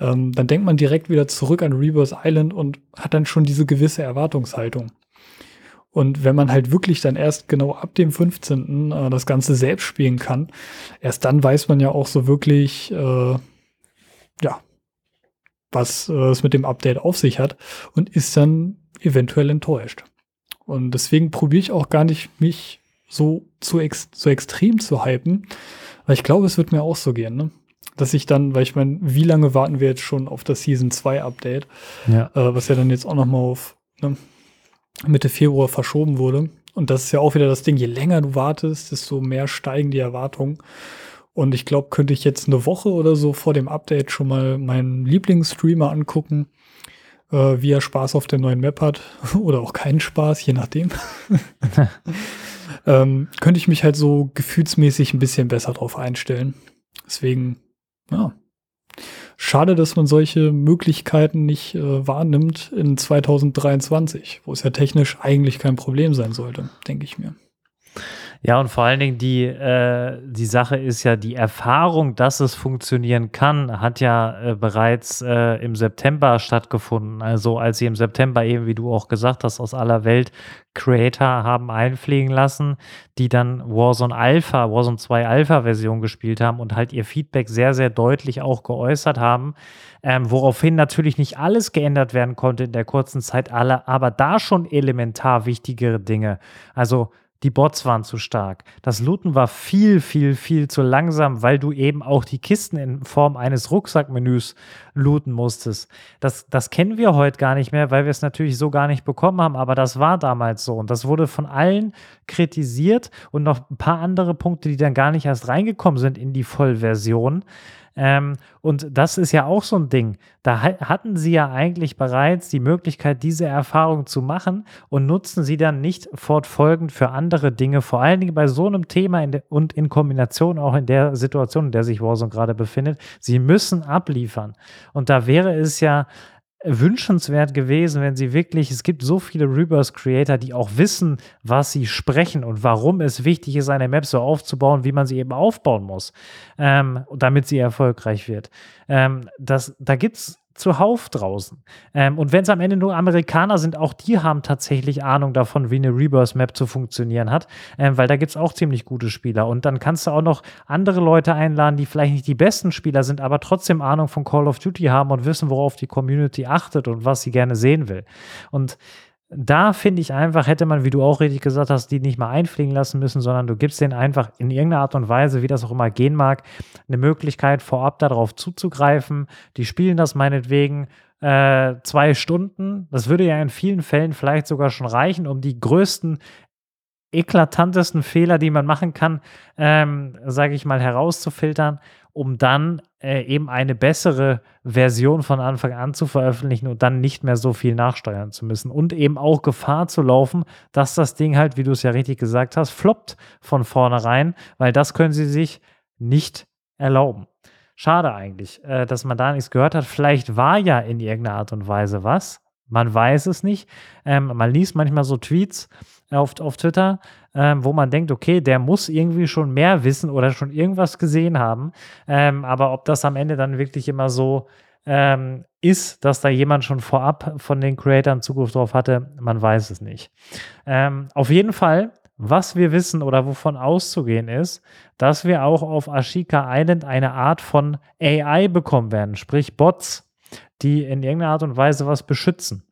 ähm, dann denkt man direkt wieder zurück an Rebirth Island und hat dann schon diese gewisse Erwartungshaltung. Und wenn man halt wirklich dann erst genau ab dem 15. Äh, das Ganze selbst spielen kann, erst dann weiß man ja auch so wirklich, äh, ja, was äh, es mit dem Update auf sich hat und ist dann eventuell enttäuscht. Und deswegen probiere ich auch gar nicht, mich so zu ex so extrem zu hypen, weil ich glaube, es wird mir auch so gehen, ne? Dass ich dann, weil ich meine, wie lange warten wir jetzt schon auf das Season 2 Update, Ja. äh, was ja dann jetzt auch noch mal auf ne, Mitte Februar verschoben wurde. Und das ist ja auch wieder das Ding, je länger du wartest, desto mehr steigen die Erwartungen. Und ich glaube, könnte ich jetzt eine Woche oder so vor dem Update schon mal meinen Lieblingsstreamer angucken, äh, wie er Spaß auf der neuen Map hat oder auch keinen Spaß, je nachdem. ähm, könnte ich mich halt so gefühlsmäßig ein bisschen besser drauf einstellen. Deswegen, ja. Schade, dass man solche Möglichkeiten nicht äh, wahrnimmt in 2023, wo es ja technisch eigentlich kein Problem sein sollte, denke ich mir. Ja, und vor allen Dingen die, äh, die Sache ist ja, die Erfahrung, dass es funktionieren kann, hat ja äh, bereits äh, im September stattgefunden. Also als sie im September eben, wie du auch gesagt hast, aus aller Welt Creator haben einfliegen lassen, die dann Warzone Alpha, Warzone 2 Alpha Version gespielt haben und halt ihr Feedback sehr, sehr deutlich auch geäußert haben, ähm, woraufhin natürlich nicht alles geändert werden konnte in der kurzen Zeit, alle, aber da schon elementar wichtigere Dinge. Also die Bots waren zu stark. Das Looten war viel, viel, viel zu langsam, weil du eben auch die Kisten in Form eines Rucksackmenüs looten musstest. Das, das kennen wir heute gar nicht mehr, weil wir es natürlich so gar nicht bekommen haben, aber das war damals so. Und das wurde von allen kritisiert und noch ein paar andere Punkte, die dann gar nicht erst reingekommen sind in die Vollversion. Ähm, und das ist ja auch so ein Ding. Da ha hatten sie ja eigentlich bereits die Möglichkeit, diese Erfahrung zu machen und nutzen sie dann nicht fortfolgend für andere Dinge, vor allen Dingen bei so einem Thema in und in Kombination auch in der Situation, in der sich Warzone gerade befindet. Sie müssen abliefern. Und da wäre es ja wünschenswert gewesen, wenn sie wirklich, es gibt so viele Rebirth-Creator, die auch wissen, was sie sprechen und warum es wichtig ist, eine Map so aufzubauen, wie man sie eben aufbauen muss, ähm, damit sie erfolgreich wird. Ähm, das, da gibt es zuhauf draußen. Ähm, und wenn es am Ende nur Amerikaner sind, auch die haben tatsächlich Ahnung davon, wie eine Rebirth-Map zu funktionieren hat, ähm, weil da gibt es auch ziemlich gute Spieler. Und dann kannst du auch noch andere Leute einladen, die vielleicht nicht die besten Spieler sind, aber trotzdem Ahnung von Call of Duty haben und wissen, worauf die Community achtet und was sie gerne sehen will. Und da finde ich einfach, hätte man, wie du auch richtig gesagt hast, die nicht mal einfliegen lassen müssen, sondern du gibst denen einfach in irgendeiner Art und Weise, wie das auch immer gehen mag, eine Möglichkeit, vorab darauf zuzugreifen. Die spielen das meinetwegen äh, zwei Stunden. Das würde ja in vielen Fällen vielleicht sogar schon reichen, um die größten eklatantesten Fehler, die man machen kann, ähm, sage ich mal, herauszufiltern, um dann äh, eben eine bessere Version von Anfang an zu veröffentlichen und dann nicht mehr so viel nachsteuern zu müssen und eben auch Gefahr zu laufen, dass das Ding halt, wie du es ja richtig gesagt hast, floppt von vornherein, weil das können sie sich nicht erlauben. Schade eigentlich, äh, dass man da nichts gehört hat. Vielleicht war ja in irgendeiner Art und Weise was. Man weiß es nicht. Ähm, man liest manchmal so Tweets auf, auf Twitter, ähm, wo man denkt, okay, der muss irgendwie schon mehr wissen oder schon irgendwas gesehen haben. Ähm, aber ob das am Ende dann wirklich immer so ähm, ist, dass da jemand schon vorab von den Creatoren Zugriff drauf hatte, man weiß es nicht. Ähm, auf jeden Fall, was wir wissen oder wovon auszugehen ist, dass wir auch auf Ashika Island eine Art von AI bekommen werden, sprich Bots, die in irgendeiner Art und Weise was beschützen.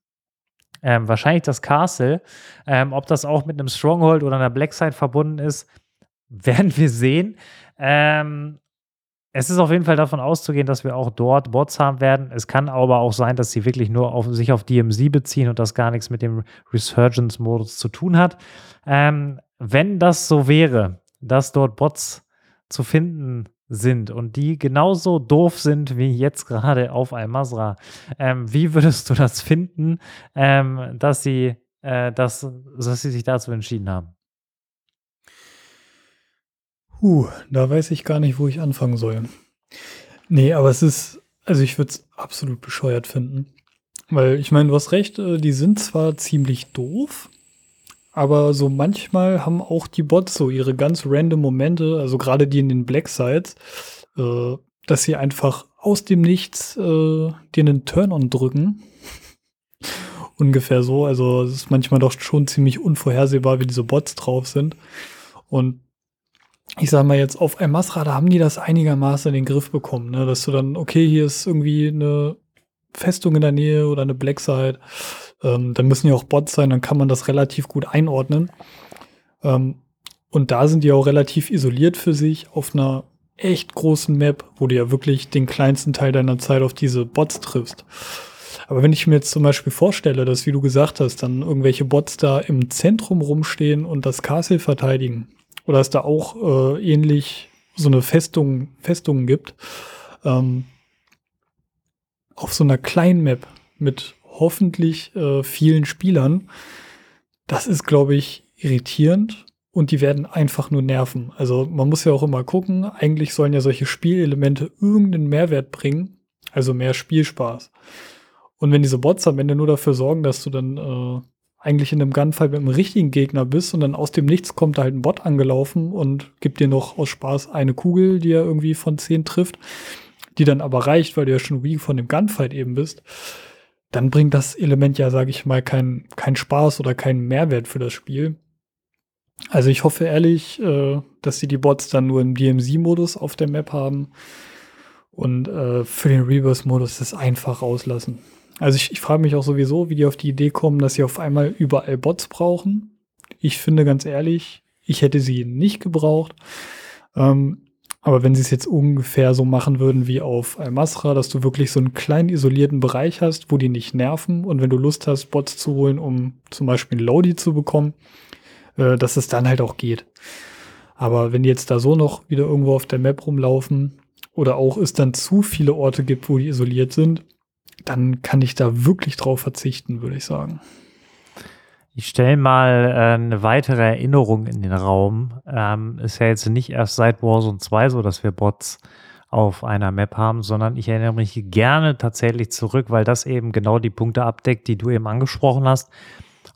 Ähm, wahrscheinlich das Castle. Ähm, ob das auch mit einem Stronghold oder einer Blackside verbunden ist, werden wir sehen. Ähm, es ist auf jeden Fall davon auszugehen, dass wir auch dort Bots haben werden. Es kann aber auch sein, dass sie wirklich nur auf, sich auf DMZ beziehen und das gar nichts mit dem Resurgence-Modus zu tun hat. Ähm, wenn das so wäre, dass dort Bots zu finden sind und die genauso doof sind wie jetzt gerade auf Al-Masra, ähm, wie würdest du das finden, ähm, dass, sie, äh, dass, dass sie sich dazu entschieden haben? Huh, da weiß ich gar nicht, wo ich anfangen soll. Nee, aber es ist, also ich würde es absolut bescheuert finden. Weil ich meine, du hast recht, äh, die sind zwar ziemlich doof, aber so manchmal haben auch die Bots so ihre ganz random Momente, also gerade die in den Black Sites, äh, dass sie einfach aus dem Nichts äh, dir einen Turn-on drücken. Ungefähr so. Also es ist manchmal doch schon ziemlich unvorhersehbar, wie diese Bots drauf sind. Und ich sag mal jetzt, auf Al-Masra, da haben die das einigermaßen in den Griff bekommen, ne? dass du dann, okay, hier ist irgendwie eine Festung in der Nähe oder eine Blackside, ähm, dann müssen ja auch Bots sein, dann kann man das relativ gut einordnen. Ähm, und da sind die auch relativ isoliert für sich auf einer echt großen Map, wo du ja wirklich den kleinsten Teil deiner Zeit auf diese Bots triffst. Aber wenn ich mir jetzt zum Beispiel vorstelle, dass, wie du gesagt hast, dann irgendwelche Bots da im Zentrum rumstehen und das Castle verteidigen, oder es da auch äh, ähnlich so eine Festung, Festungen gibt, ähm, auf so einer kleinen Map mit hoffentlich äh, vielen Spielern, das ist, glaube ich, irritierend und die werden einfach nur nerven. Also man muss ja auch immer gucken, eigentlich sollen ja solche Spielelemente irgendeinen Mehrwert bringen, also mehr Spielspaß. Und wenn diese Bots am Ende nur dafür sorgen, dass du dann äh, eigentlich in einem Gunfight mit einem richtigen Gegner bist und dann aus dem Nichts kommt da halt ein Bot angelaufen und gibt dir noch aus Spaß eine Kugel, die er irgendwie von zehn trifft, die dann aber reicht, weil du ja schon wie von dem Gunfight eben bist, dann bringt das Element ja, sage ich mal, keinen kein Spaß oder keinen Mehrwert für das Spiel. Also ich hoffe ehrlich, äh, dass sie die Bots dann nur im DMZ-Modus auf der Map haben und äh, für den Reverse-Modus das einfach rauslassen. Also ich, ich frage mich auch sowieso, wie die auf die Idee kommen, dass sie auf einmal überall Bots brauchen. Ich finde ganz ehrlich, ich hätte sie nicht gebraucht. Ähm, aber wenn sie es jetzt ungefähr so machen würden wie auf Al-Masra, dass du wirklich so einen kleinen isolierten Bereich hast, wo die nicht nerven und wenn du Lust hast, Bots zu holen, um zum Beispiel Lodi zu bekommen, äh, dass es dann halt auch geht. Aber wenn die jetzt da so noch wieder irgendwo auf der Map rumlaufen oder auch es dann zu viele Orte gibt, wo die isoliert sind, dann kann ich da wirklich drauf verzichten, würde ich sagen. Ich stelle mal äh, eine weitere Erinnerung in den Raum. Ähm, ist ja jetzt nicht erst seit Warzone 2 so, dass wir Bots auf einer Map haben, sondern ich erinnere mich gerne tatsächlich zurück, weil das eben genau die Punkte abdeckt, die du eben angesprochen hast.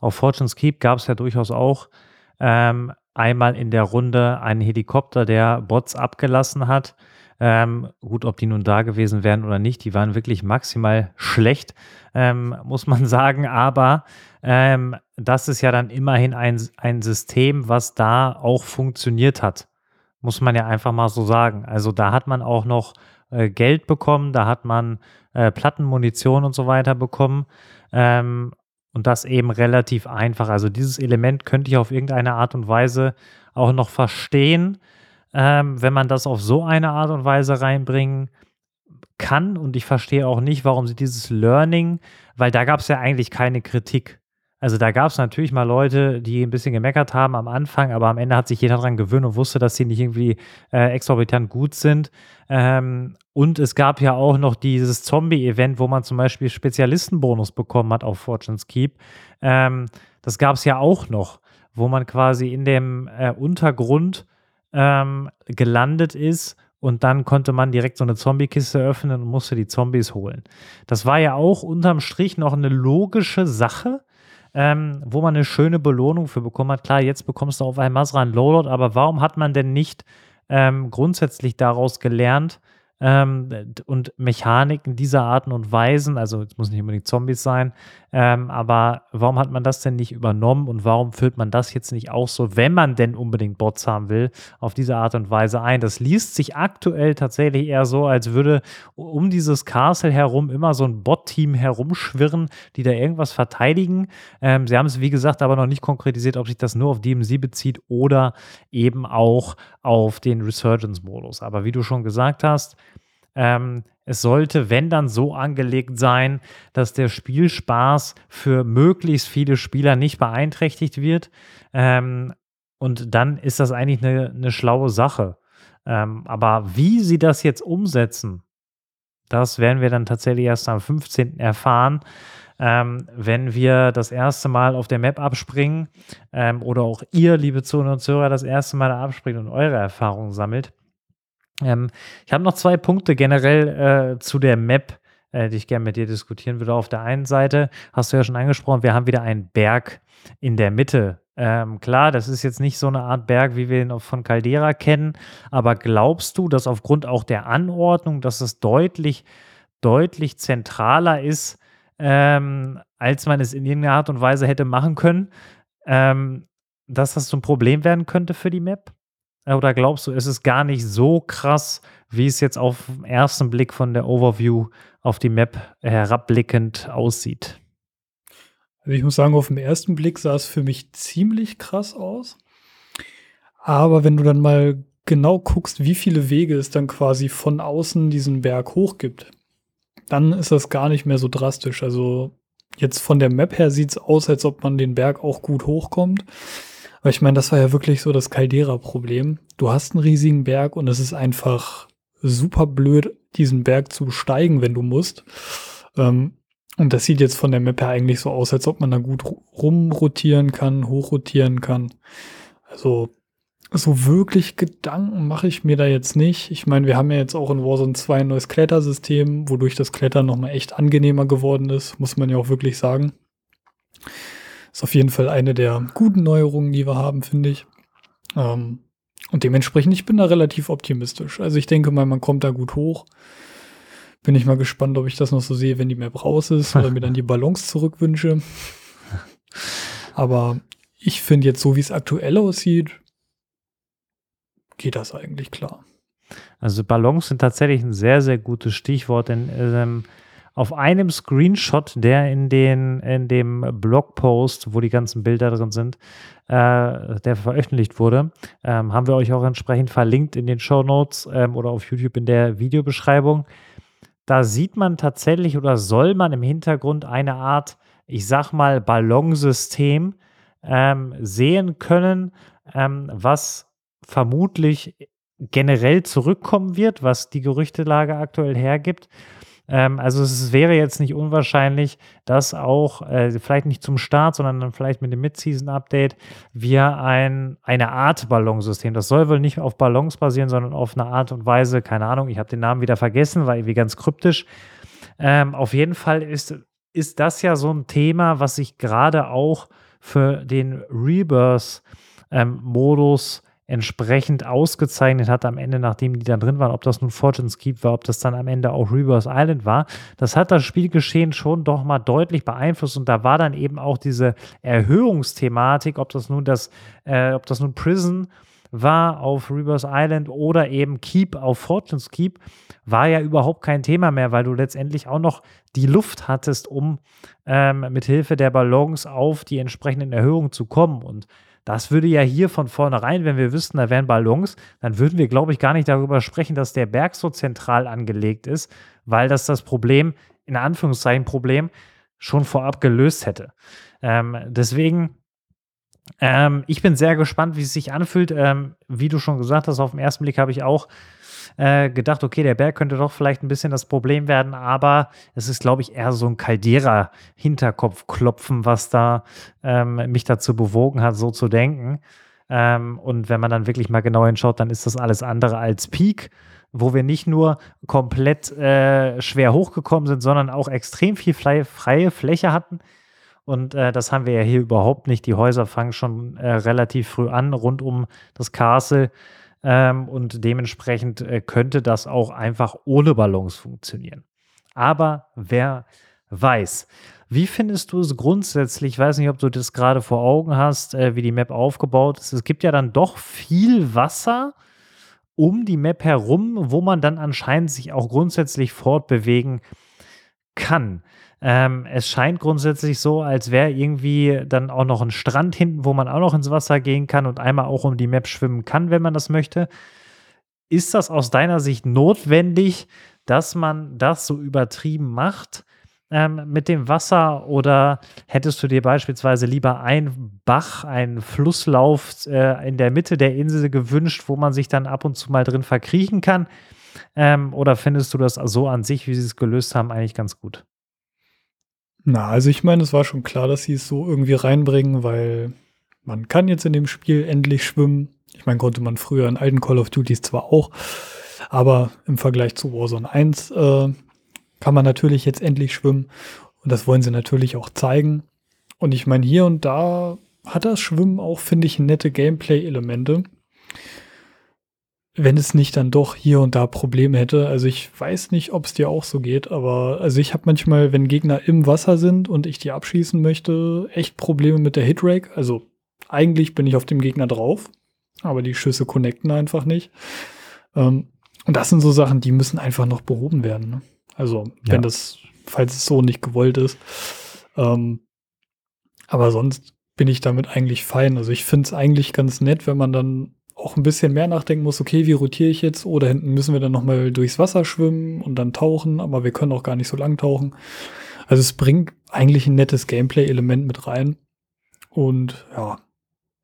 Auf Fortune's Keep gab es ja durchaus auch ähm, einmal in der Runde einen Helikopter, der Bots abgelassen hat ähm, gut, ob die nun da gewesen wären oder nicht, die waren wirklich maximal schlecht, ähm, muss man sagen. Aber ähm, das ist ja dann immerhin ein, ein System, was da auch funktioniert hat. Muss man ja einfach mal so sagen. Also da hat man auch noch äh, Geld bekommen, da hat man äh, Plattenmunition und so weiter bekommen. Ähm, und das eben relativ einfach. Also dieses Element könnte ich auf irgendeine Art und Weise auch noch verstehen ähm, wenn man das auf so eine Art und Weise reinbringen kann. Und ich verstehe auch nicht, warum sie dieses Learning, weil da gab es ja eigentlich keine Kritik. Also da gab es natürlich mal Leute, die ein bisschen gemeckert haben am Anfang, aber am Ende hat sich jeder daran gewöhnt und wusste, dass sie nicht irgendwie äh, exorbitant gut sind. Ähm, und es gab ja auch noch dieses Zombie-Event, wo man zum Beispiel Spezialistenbonus bekommen hat auf Fortune's Keep. Ähm, das gab es ja auch noch, wo man quasi in dem äh, Untergrund ähm, gelandet ist und dann konnte man direkt so eine Zombie-Kiste öffnen und musste die Zombies holen. Das war ja auch unterm Strich noch eine logische Sache, ähm, wo man eine schöne Belohnung für bekommen hat. Klar, jetzt bekommst du auf einmal Masra ein Loadout, aber warum hat man denn nicht ähm, grundsätzlich daraus gelernt, ähm, und Mechaniken dieser Arten und Weisen, also es muss nicht unbedingt Zombies sein, ähm, aber warum hat man das denn nicht übernommen und warum führt man das jetzt nicht auch so, wenn man denn unbedingt Bots haben will, auf diese Art und Weise ein? Das liest sich aktuell tatsächlich eher so, als würde um dieses Castle herum immer so ein Bot-Team herumschwirren, die da irgendwas verteidigen. Ähm, sie haben es, wie gesagt, aber noch nicht konkretisiert, ob sich das nur auf DMZ bezieht oder eben auch auf den Resurgence-Modus. Aber wie du schon gesagt hast, ähm, es sollte, wenn dann so angelegt sein, dass der Spielspaß für möglichst viele Spieler nicht beeinträchtigt wird. Ähm, und dann ist das eigentlich eine, eine schlaue Sache. Ähm, aber wie sie das jetzt umsetzen, das werden wir dann tatsächlich erst am 15. erfahren. Ähm, wenn wir das erste Mal auf der Map abspringen ähm, oder auch ihr, liebe Zuhörer und Zuhörer, das erste Mal abspringt und eure Erfahrungen sammelt. Ähm, ich habe noch zwei Punkte generell äh, zu der Map, äh, die ich gerne mit dir diskutieren würde. Auf der einen Seite hast du ja schon angesprochen, wir haben wieder einen Berg in der Mitte. Ähm, klar, das ist jetzt nicht so eine Art Berg, wie wir ihn von Caldera kennen, aber glaubst du, dass aufgrund auch der Anordnung, dass es deutlich, deutlich zentraler ist, ähm, als man es in irgendeiner Art und Weise hätte machen können, ähm, dass das so ein Problem werden könnte für die Map? oder glaubst du, ist es gar nicht so krass, wie es jetzt auf den ersten Blick von der Overview auf die Map herabblickend aussieht? Also ich muss sagen, auf den ersten Blick sah es für mich ziemlich krass aus. Aber wenn du dann mal genau guckst, wie viele Wege es dann quasi von außen diesen Berg hoch gibt, dann ist das gar nicht mehr so drastisch. Also jetzt von der Map her sieht es aus, als ob man den Berg auch gut hochkommt. Aber ich meine, das war ja wirklich so das Caldera-Problem. Du hast einen riesigen Berg und es ist einfach super blöd, diesen Berg zu steigen, wenn du musst. Ähm, und das sieht jetzt von der Map her eigentlich so aus, als ob man da gut rumrotieren kann, hochrotieren kann. Also so wirklich Gedanken mache ich mir da jetzt nicht. Ich meine, wir haben ja jetzt auch in Warzone 2 ein neues Klettersystem, wodurch das Klettern nochmal echt angenehmer geworden ist, muss man ja auch wirklich sagen. Ist auf jeden Fall eine der guten Neuerungen, die wir haben, finde ich. Ähm, und dementsprechend, ich bin da relativ optimistisch. Also ich denke mal, man kommt da gut hoch. Bin ich mal gespannt, ob ich das noch so sehe, wenn die Map raus ist oder mir dann die Ballons zurückwünsche. Aber ich finde jetzt so, wie es aktuell aussieht, geht das eigentlich klar. Also Ballons sind tatsächlich ein sehr, sehr gutes Stichwort, denn ähm, auf einem Screenshot, der in, den, in dem Blogpost, wo die ganzen Bilder drin sind, äh, der veröffentlicht wurde, ähm, haben wir euch auch entsprechend verlinkt in den Show Notes ähm, oder auf YouTube in der Videobeschreibung. Da sieht man tatsächlich oder soll man im Hintergrund eine Art, ich sag mal, Ballonsystem ähm, sehen können, ähm, was vermutlich generell zurückkommen wird, was die Gerüchtelage aktuell hergibt. Ähm, also es wäre jetzt nicht unwahrscheinlich, dass auch, äh, vielleicht nicht zum Start, sondern dann vielleicht mit dem Mid-Season-Update, wir ein, eine Art Ballonsystem, das soll wohl nicht auf Ballons basieren, sondern auf eine Art und Weise, keine Ahnung, ich habe den Namen wieder vergessen, war irgendwie ganz kryptisch. Ähm, auf jeden Fall ist, ist das ja so ein Thema, was sich gerade auch für den Rebirth-Modus ähm, entsprechend ausgezeichnet hat am Ende, nachdem die dann drin waren, ob das nun Fortune's Keep war, ob das dann am Ende auch Reverse Island war. Das hat das Spielgeschehen schon doch mal deutlich beeinflusst und da war dann eben auch diese Erhöhungsthematik, ob das nun das, äh, ob das nun Prison war auf Reverse Island oder eben Keep auf Fortune's Keep, war ja überhaupt kein Thema mehr, weil du letztendlich auch noch die Luft hattest, um ähm, mit Hilfe der Ballons auf die entsprechenden Erhöhungen zu kommen. Und das würde ja hier von vornherein, wenn wir wüssten, da wären Ballons, dann würden wir, glaube ich, gar nicht darüber sprechen, dass der Berg so zentral angelegt ist, weil das das Problem, in Anführungszeichen Problem, schon vorab gelöst hätte. Ähm, deswegen, ähm, ich bin sehr gespannt, wie es sich anfühlt. Ähm, wie du schon gesagt hast, auf den ersten Blick habe ich auch äh, gedacht, okay, der Berg könnte doch vielleicht ein bisschen das Problem werden, aber es ist, glaube ich, eher so ein Caldera-Hinterkopfklopfen, was da ähm, mich dazu bewogen hat, so zu denken. Ähm, und wenn man dann wirklich mal genau hinschaut, dann ist das alles andere als Peak wo wir nicht nur komplett äh, schwer hochgekommen sind, sondern auch extrem viel freie Fläche hatten. Und äh, das haben wir ja hier überhaupt nicht. Die Häuser fangen schon äh, relativ früh an, rund um das Castle. Ähm, und dementsprechend äh, könnte das auch einfach ohne Ballons funktionieren. Aber wer weiß. Wie findest du es grundsätzlich? Ich weiß nicht, ob du das gerade vor Augen hast, äh, wie die Map aufgebaut ist. Es gibt ja dann doch viel Wasser um die Map herum, wo man dann anscheinend sich auch grundsätzlich fortbewegen kann. Ähm, es scheint grundsätzlich so, als wäre irgendwie dann auch noch ein Strand hinten, wo man auch noch ins Wasser gehen kann und einmal auch um die Map schwimmen kann, wenn man das möchte. Ist das aus deiner Sicht notwendig, dass man das so übertrieben macht ähm, mit dem Wasser? Oder hättest du dir beispielsweise lieber einen Bach, einen Flusslauf äh, in der Mitte der Insel gewünscht, wo man sich dann ab und zu mal drin verkriechen kann? Ähm, oder findest du das so an sich, wie sie es gelöst haben, eigentlich ganz gut? Na, also ich meine, es war schon klar, dass sie es so irgendwie reinbringen, weil man kann jetzt in dem Spiel endlich schwimmen. Ich meine, konnte man früher in alten Call of Duties zwar auch, aber im Vergleich zu Warzone 1 äh, kann man natürlich jetzt endlich schwimmen. Und das wollen sie natürlich auch zeigen. Und ich meine, hier und da hat das Schwimmen auch, finde ich, nette Gameplay-Elemente wenn es nicht dann doch hier und da Probleme hätte. Also ich weiß nicht, ob es dir auch so geht, aber also ich habe manchmal, wenn Gegner im Wasser sind und ich die abschießen möchte, echt Probleme mit der Hitrate. Also eigentlich bin ich auf dem Gegner drauf. aber die Schüsse connecten einfach nicht. Ähm, und das sind so Sachen, die müssen einfach noch behoben werden. Ne? Also, wenn ja. das, falls es so nicht gewollt ist. Ähm, aber sonst bin ich damit eigentlich fein. Also ich finde es eigentlich ganz nett, wenn man dann auch ein bisschen mehr nachdenken muss, okay, wie rotiere ich jetzt? Oder hinten müssen wir dann nochmal durchs Wasser schwimmen und dann tauchen, aber wir können auch gar nicht so lang tauchen. Also es bringt eigentlich ein nettes Gameplay-Element mit rein. Und ja,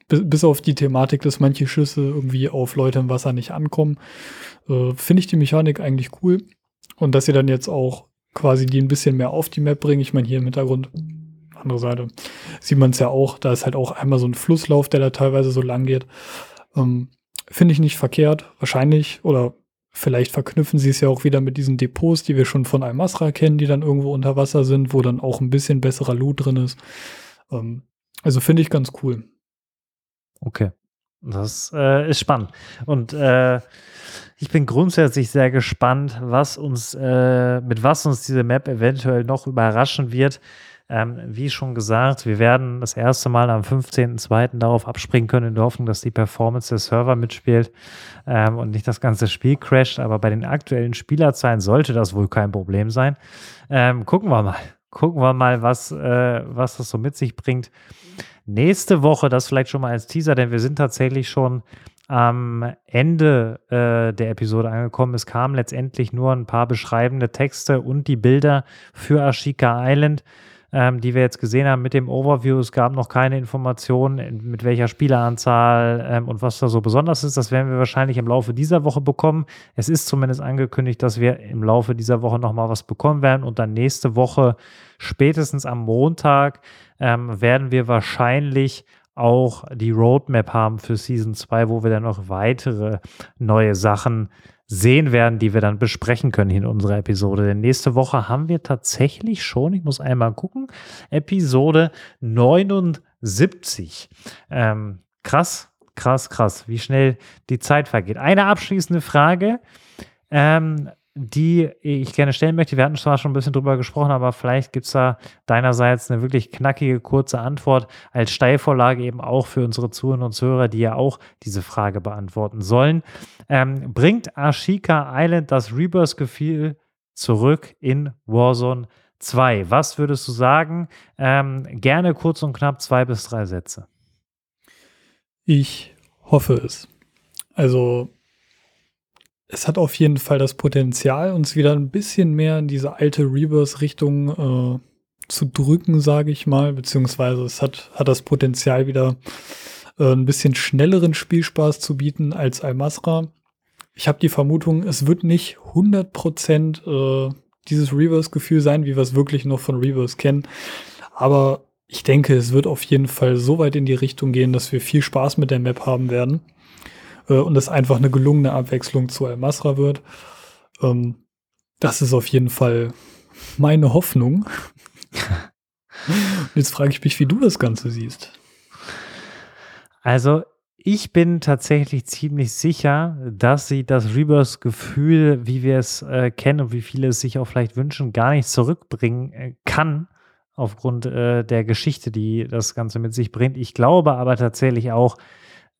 bis auf die Thematik, dass manche Schüsse irgendwie auf Leute im Wasser nicht ankommen, äh, finde ich die Mechanik eigentlich cool. Und dass sie dann jetzt auch quasi die ein bisschen mehr auf die Map bringen. Ich meine, hier im Hintergrund, andere Seite, sieht man es ja auch. Da ist halt auch einmal so ein Flusslauf, der da teilweise so lang geht. Ähm, finde ich nicht verkehrt. Wahrscheinlich oder vielleicht verknüpfen sie es ja auch wieder mit diesen Depots, die wir schon von Almasra kennen, die dann irgendwo unter Wasser sind, wo dann auch ein bisschen besserer Loot drin ist. Ähm, also finde ich ganz cool. Okay. Das äh, ist spannend. Und äh, ich bin grundsätzlich sehr gespannt, was uns, äh, mit was uns diese Map eventuell noch überraschen wird. Ähm, wie schon gesagt, wir werden das erste Mal am 15.02. darauf abspringen können, in der Hoffnung, dass die Performance der Server mitspielt ähm, und nicht das ganze Spiel crasht. Aber bei den aktuellen Spielerzahlen sollte das wohl kein Problem sein. Ähm, gucken wir mal. Gucken wir mal, was, äh, was das so mit sich bringt. Nächste Woche, das vielleicht schon mal als Teaser, denn wir sind tatsächlich schon am Ende äh, der Episode angekommen. Es kamen letztendlich nur ein paar beschreibende Texte und die Bilder für Ashika Island ähm, die wir jetzt gesehen haben mit dem Overview. Es gab noch keine Informationen, mit welcher Spieleranzahl ähm, und was da so besonders ist. Das werden wir wahrscheinlich im Laufe dieser Woche bekommen. Es ist zumindest angekündigt, dass wir im Laufe dieser Woche nochmal was bekommen werden und dann nächste Woche, spätestens am Montag, ähm, werden wir wahrscheinlich auch die Roadmap haben für Season 2, wo wir dann noch weitere neue Sachen sehen werden, die wir dann besprechen können in unserer Episode. Denn nächste Woche haben wir tatsächlich schon, ich muss einmal gucken, Episode 79. Ähm, krass, krass, krass, wie schnell die Zeit vergeht. Eine abschließende Frage. Ähm, die ich gerne stellen möchte. Wir hatten zwar schon ein bisschen drüber gesprochen, aber vielleicht gibt es da deinerseits eine wirklich knackige, kurze Antwort als Steilvorlage eben auch für unsere Zuhörer und Zuhörer, die ja auch diese Frage beantworten sollen. Ähm, bringt Ashika Island das Rebirth-Gefühl zurück in Warzone 2? Was würdest du sagen? Ähm, gerne kurz und knapp zwei bis drei Sätze. Ich hoffe es. Also es hat auf jeden Fall das Potenzial, uns wieder ein bisschen mehr in diese alte Rebirth-Richtung äh, zu drücken, sage ich mal. Beziehungsweise es hat, hat das Potenzial wieder äh, ein bisschen schnelleren Spielspaß zu bieten als Al-Masra. Ich habe die Vermutung, es wird nicht 100% äh, dieses Reverse-Gefühl sein, wie wir es wirklich noch von Reverse kennen. Aber ich denke, es wird auf jeden Fall so weit in die Richtung gehen, dass wir viel Spaß mit der Map haben werden äh, und es einfach eine gelungene Abwechslung zu Al-Masra wird. Ähm, das ist auf jeden Fall meine Hoffnung. Jetzt frage ich mich, wie du das Ganze siehst. Also, ich bin tatsächlich ziemlich sicher, dass sie das Rebirth-Gefühl, wie wir es äh, kennen und wie viele es sich auch vielleicht wünschen, gar nicht zurückbringen äh, kann, aufgrund äh, der Geschichte, die das Ganze mit sich bringt. Ich glaube aber tatsächlich auch,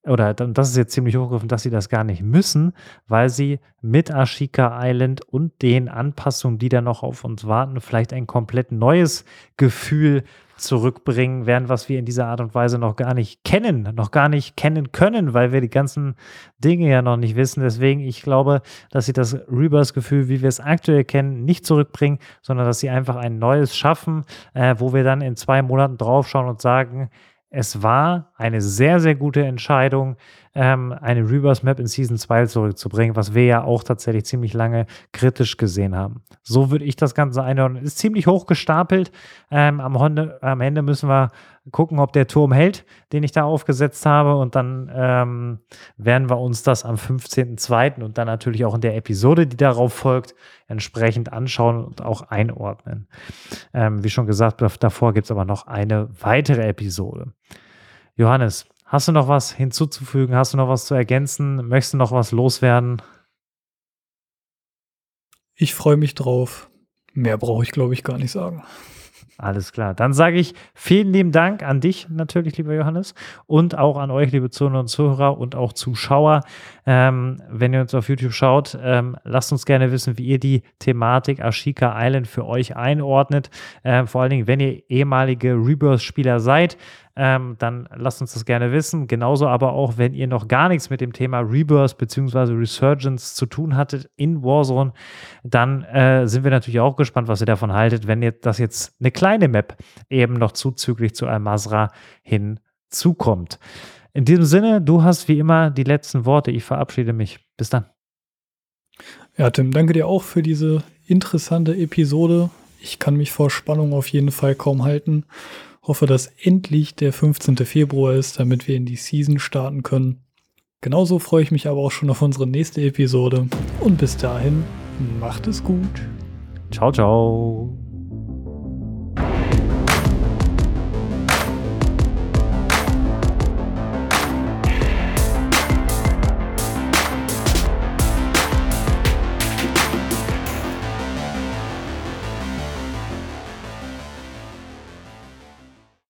oder das ist jetzt ziemlich hochgegriffen, dass sie das gar nicht müssen, weil sie mit Ashika Island und den Anpassungen, die da noch auf uns warten, vielleicht ein komplett neues Gefühl zurückbringen werden, was wir in dieser Art und Weise noch gar nicht kennen, noch gar nicht kennen können, weil wir die ganzen Dinge ja noch nicht wissen. Deswegen, ich glaube, dass sie das Rebirth-Gefühl, wie wir es aktuell kennen, nicht zurückbringen, sondern dass sie einfach ein neues schaffen, äh, wo wir dann in zwei Monaten draufschauen und sagen, es war eine sehr, sehr gute Entscheidung, ähm, eine Reverse Map in Season 2 zurückzubringen, was wir ja auch tatsächlich ziemlich lange kritisch gesehen haben. So würde ich das Ganze einordnen. Ist ziemlich hoch gestapelt. Ähm, am, Honde, am Ende müssen wir gucken, ob der Turm hält, den ich da aufgesetzt habe. Und dann ähm, werden wir uns das am 15.02. und dann natürlich auch in der Episode, die darauf folgt, entsprechend anschauen und auch einordnen. Ähm, wie schon gesagt, davor gibt es aber noch eine weitere Episode. Johannes, hast du noch was hinzuzufügen? Hast du noch was zu ergänzen? Möchtest du noch was loswerden? Ich freue mich drauf. Mehr brauche ich, glaube ich, gar nicht sagen. Alles klar. Dann sage ich vielen lieben Dank an dich natürlich, lieber Johannes, und auch an euch, liebe Zuhörer und Zuhörer und auch Zuschauer. Ähm, wenn ihr uns auf YouTube schaut, ähm, lasst uns gerne wissen, wie ihr die Thematik Ashika Island für euch einordnet. Ähm, vor allen Dingen, wenn ihr ehemalige Rebirth-Spieler seid, ähm, dann lasst uns das gerne wissen. Genauso aber auch, wenn ihr noch gar nichts mit dem Thema Rebirth bzw. Resurgence zu tun hattet in Warzone, dann äh, sind wir natürlich auch gespannt, was ihr davon haltet, wenn ihr das jetzt eine kleine Map eben noch zuzüglich zu Al-Masra hinzukommt. In diesem Sinne, du hast wie immer die letzten Worte. Ich verabschiede mich. Bis dann. Ja, Tim, danke dir auch für diese interessante Episode. Ich kann mich vor Spannung auf jeden Fall kaum halten. Hoffe, dass endlich der 15. Februar ist, damit wir in die Season starten können. Genauso freue ich mich aber auch schon auf unsere nächste Episode. Und bis dahin, macht es gut. Ciao, ciao.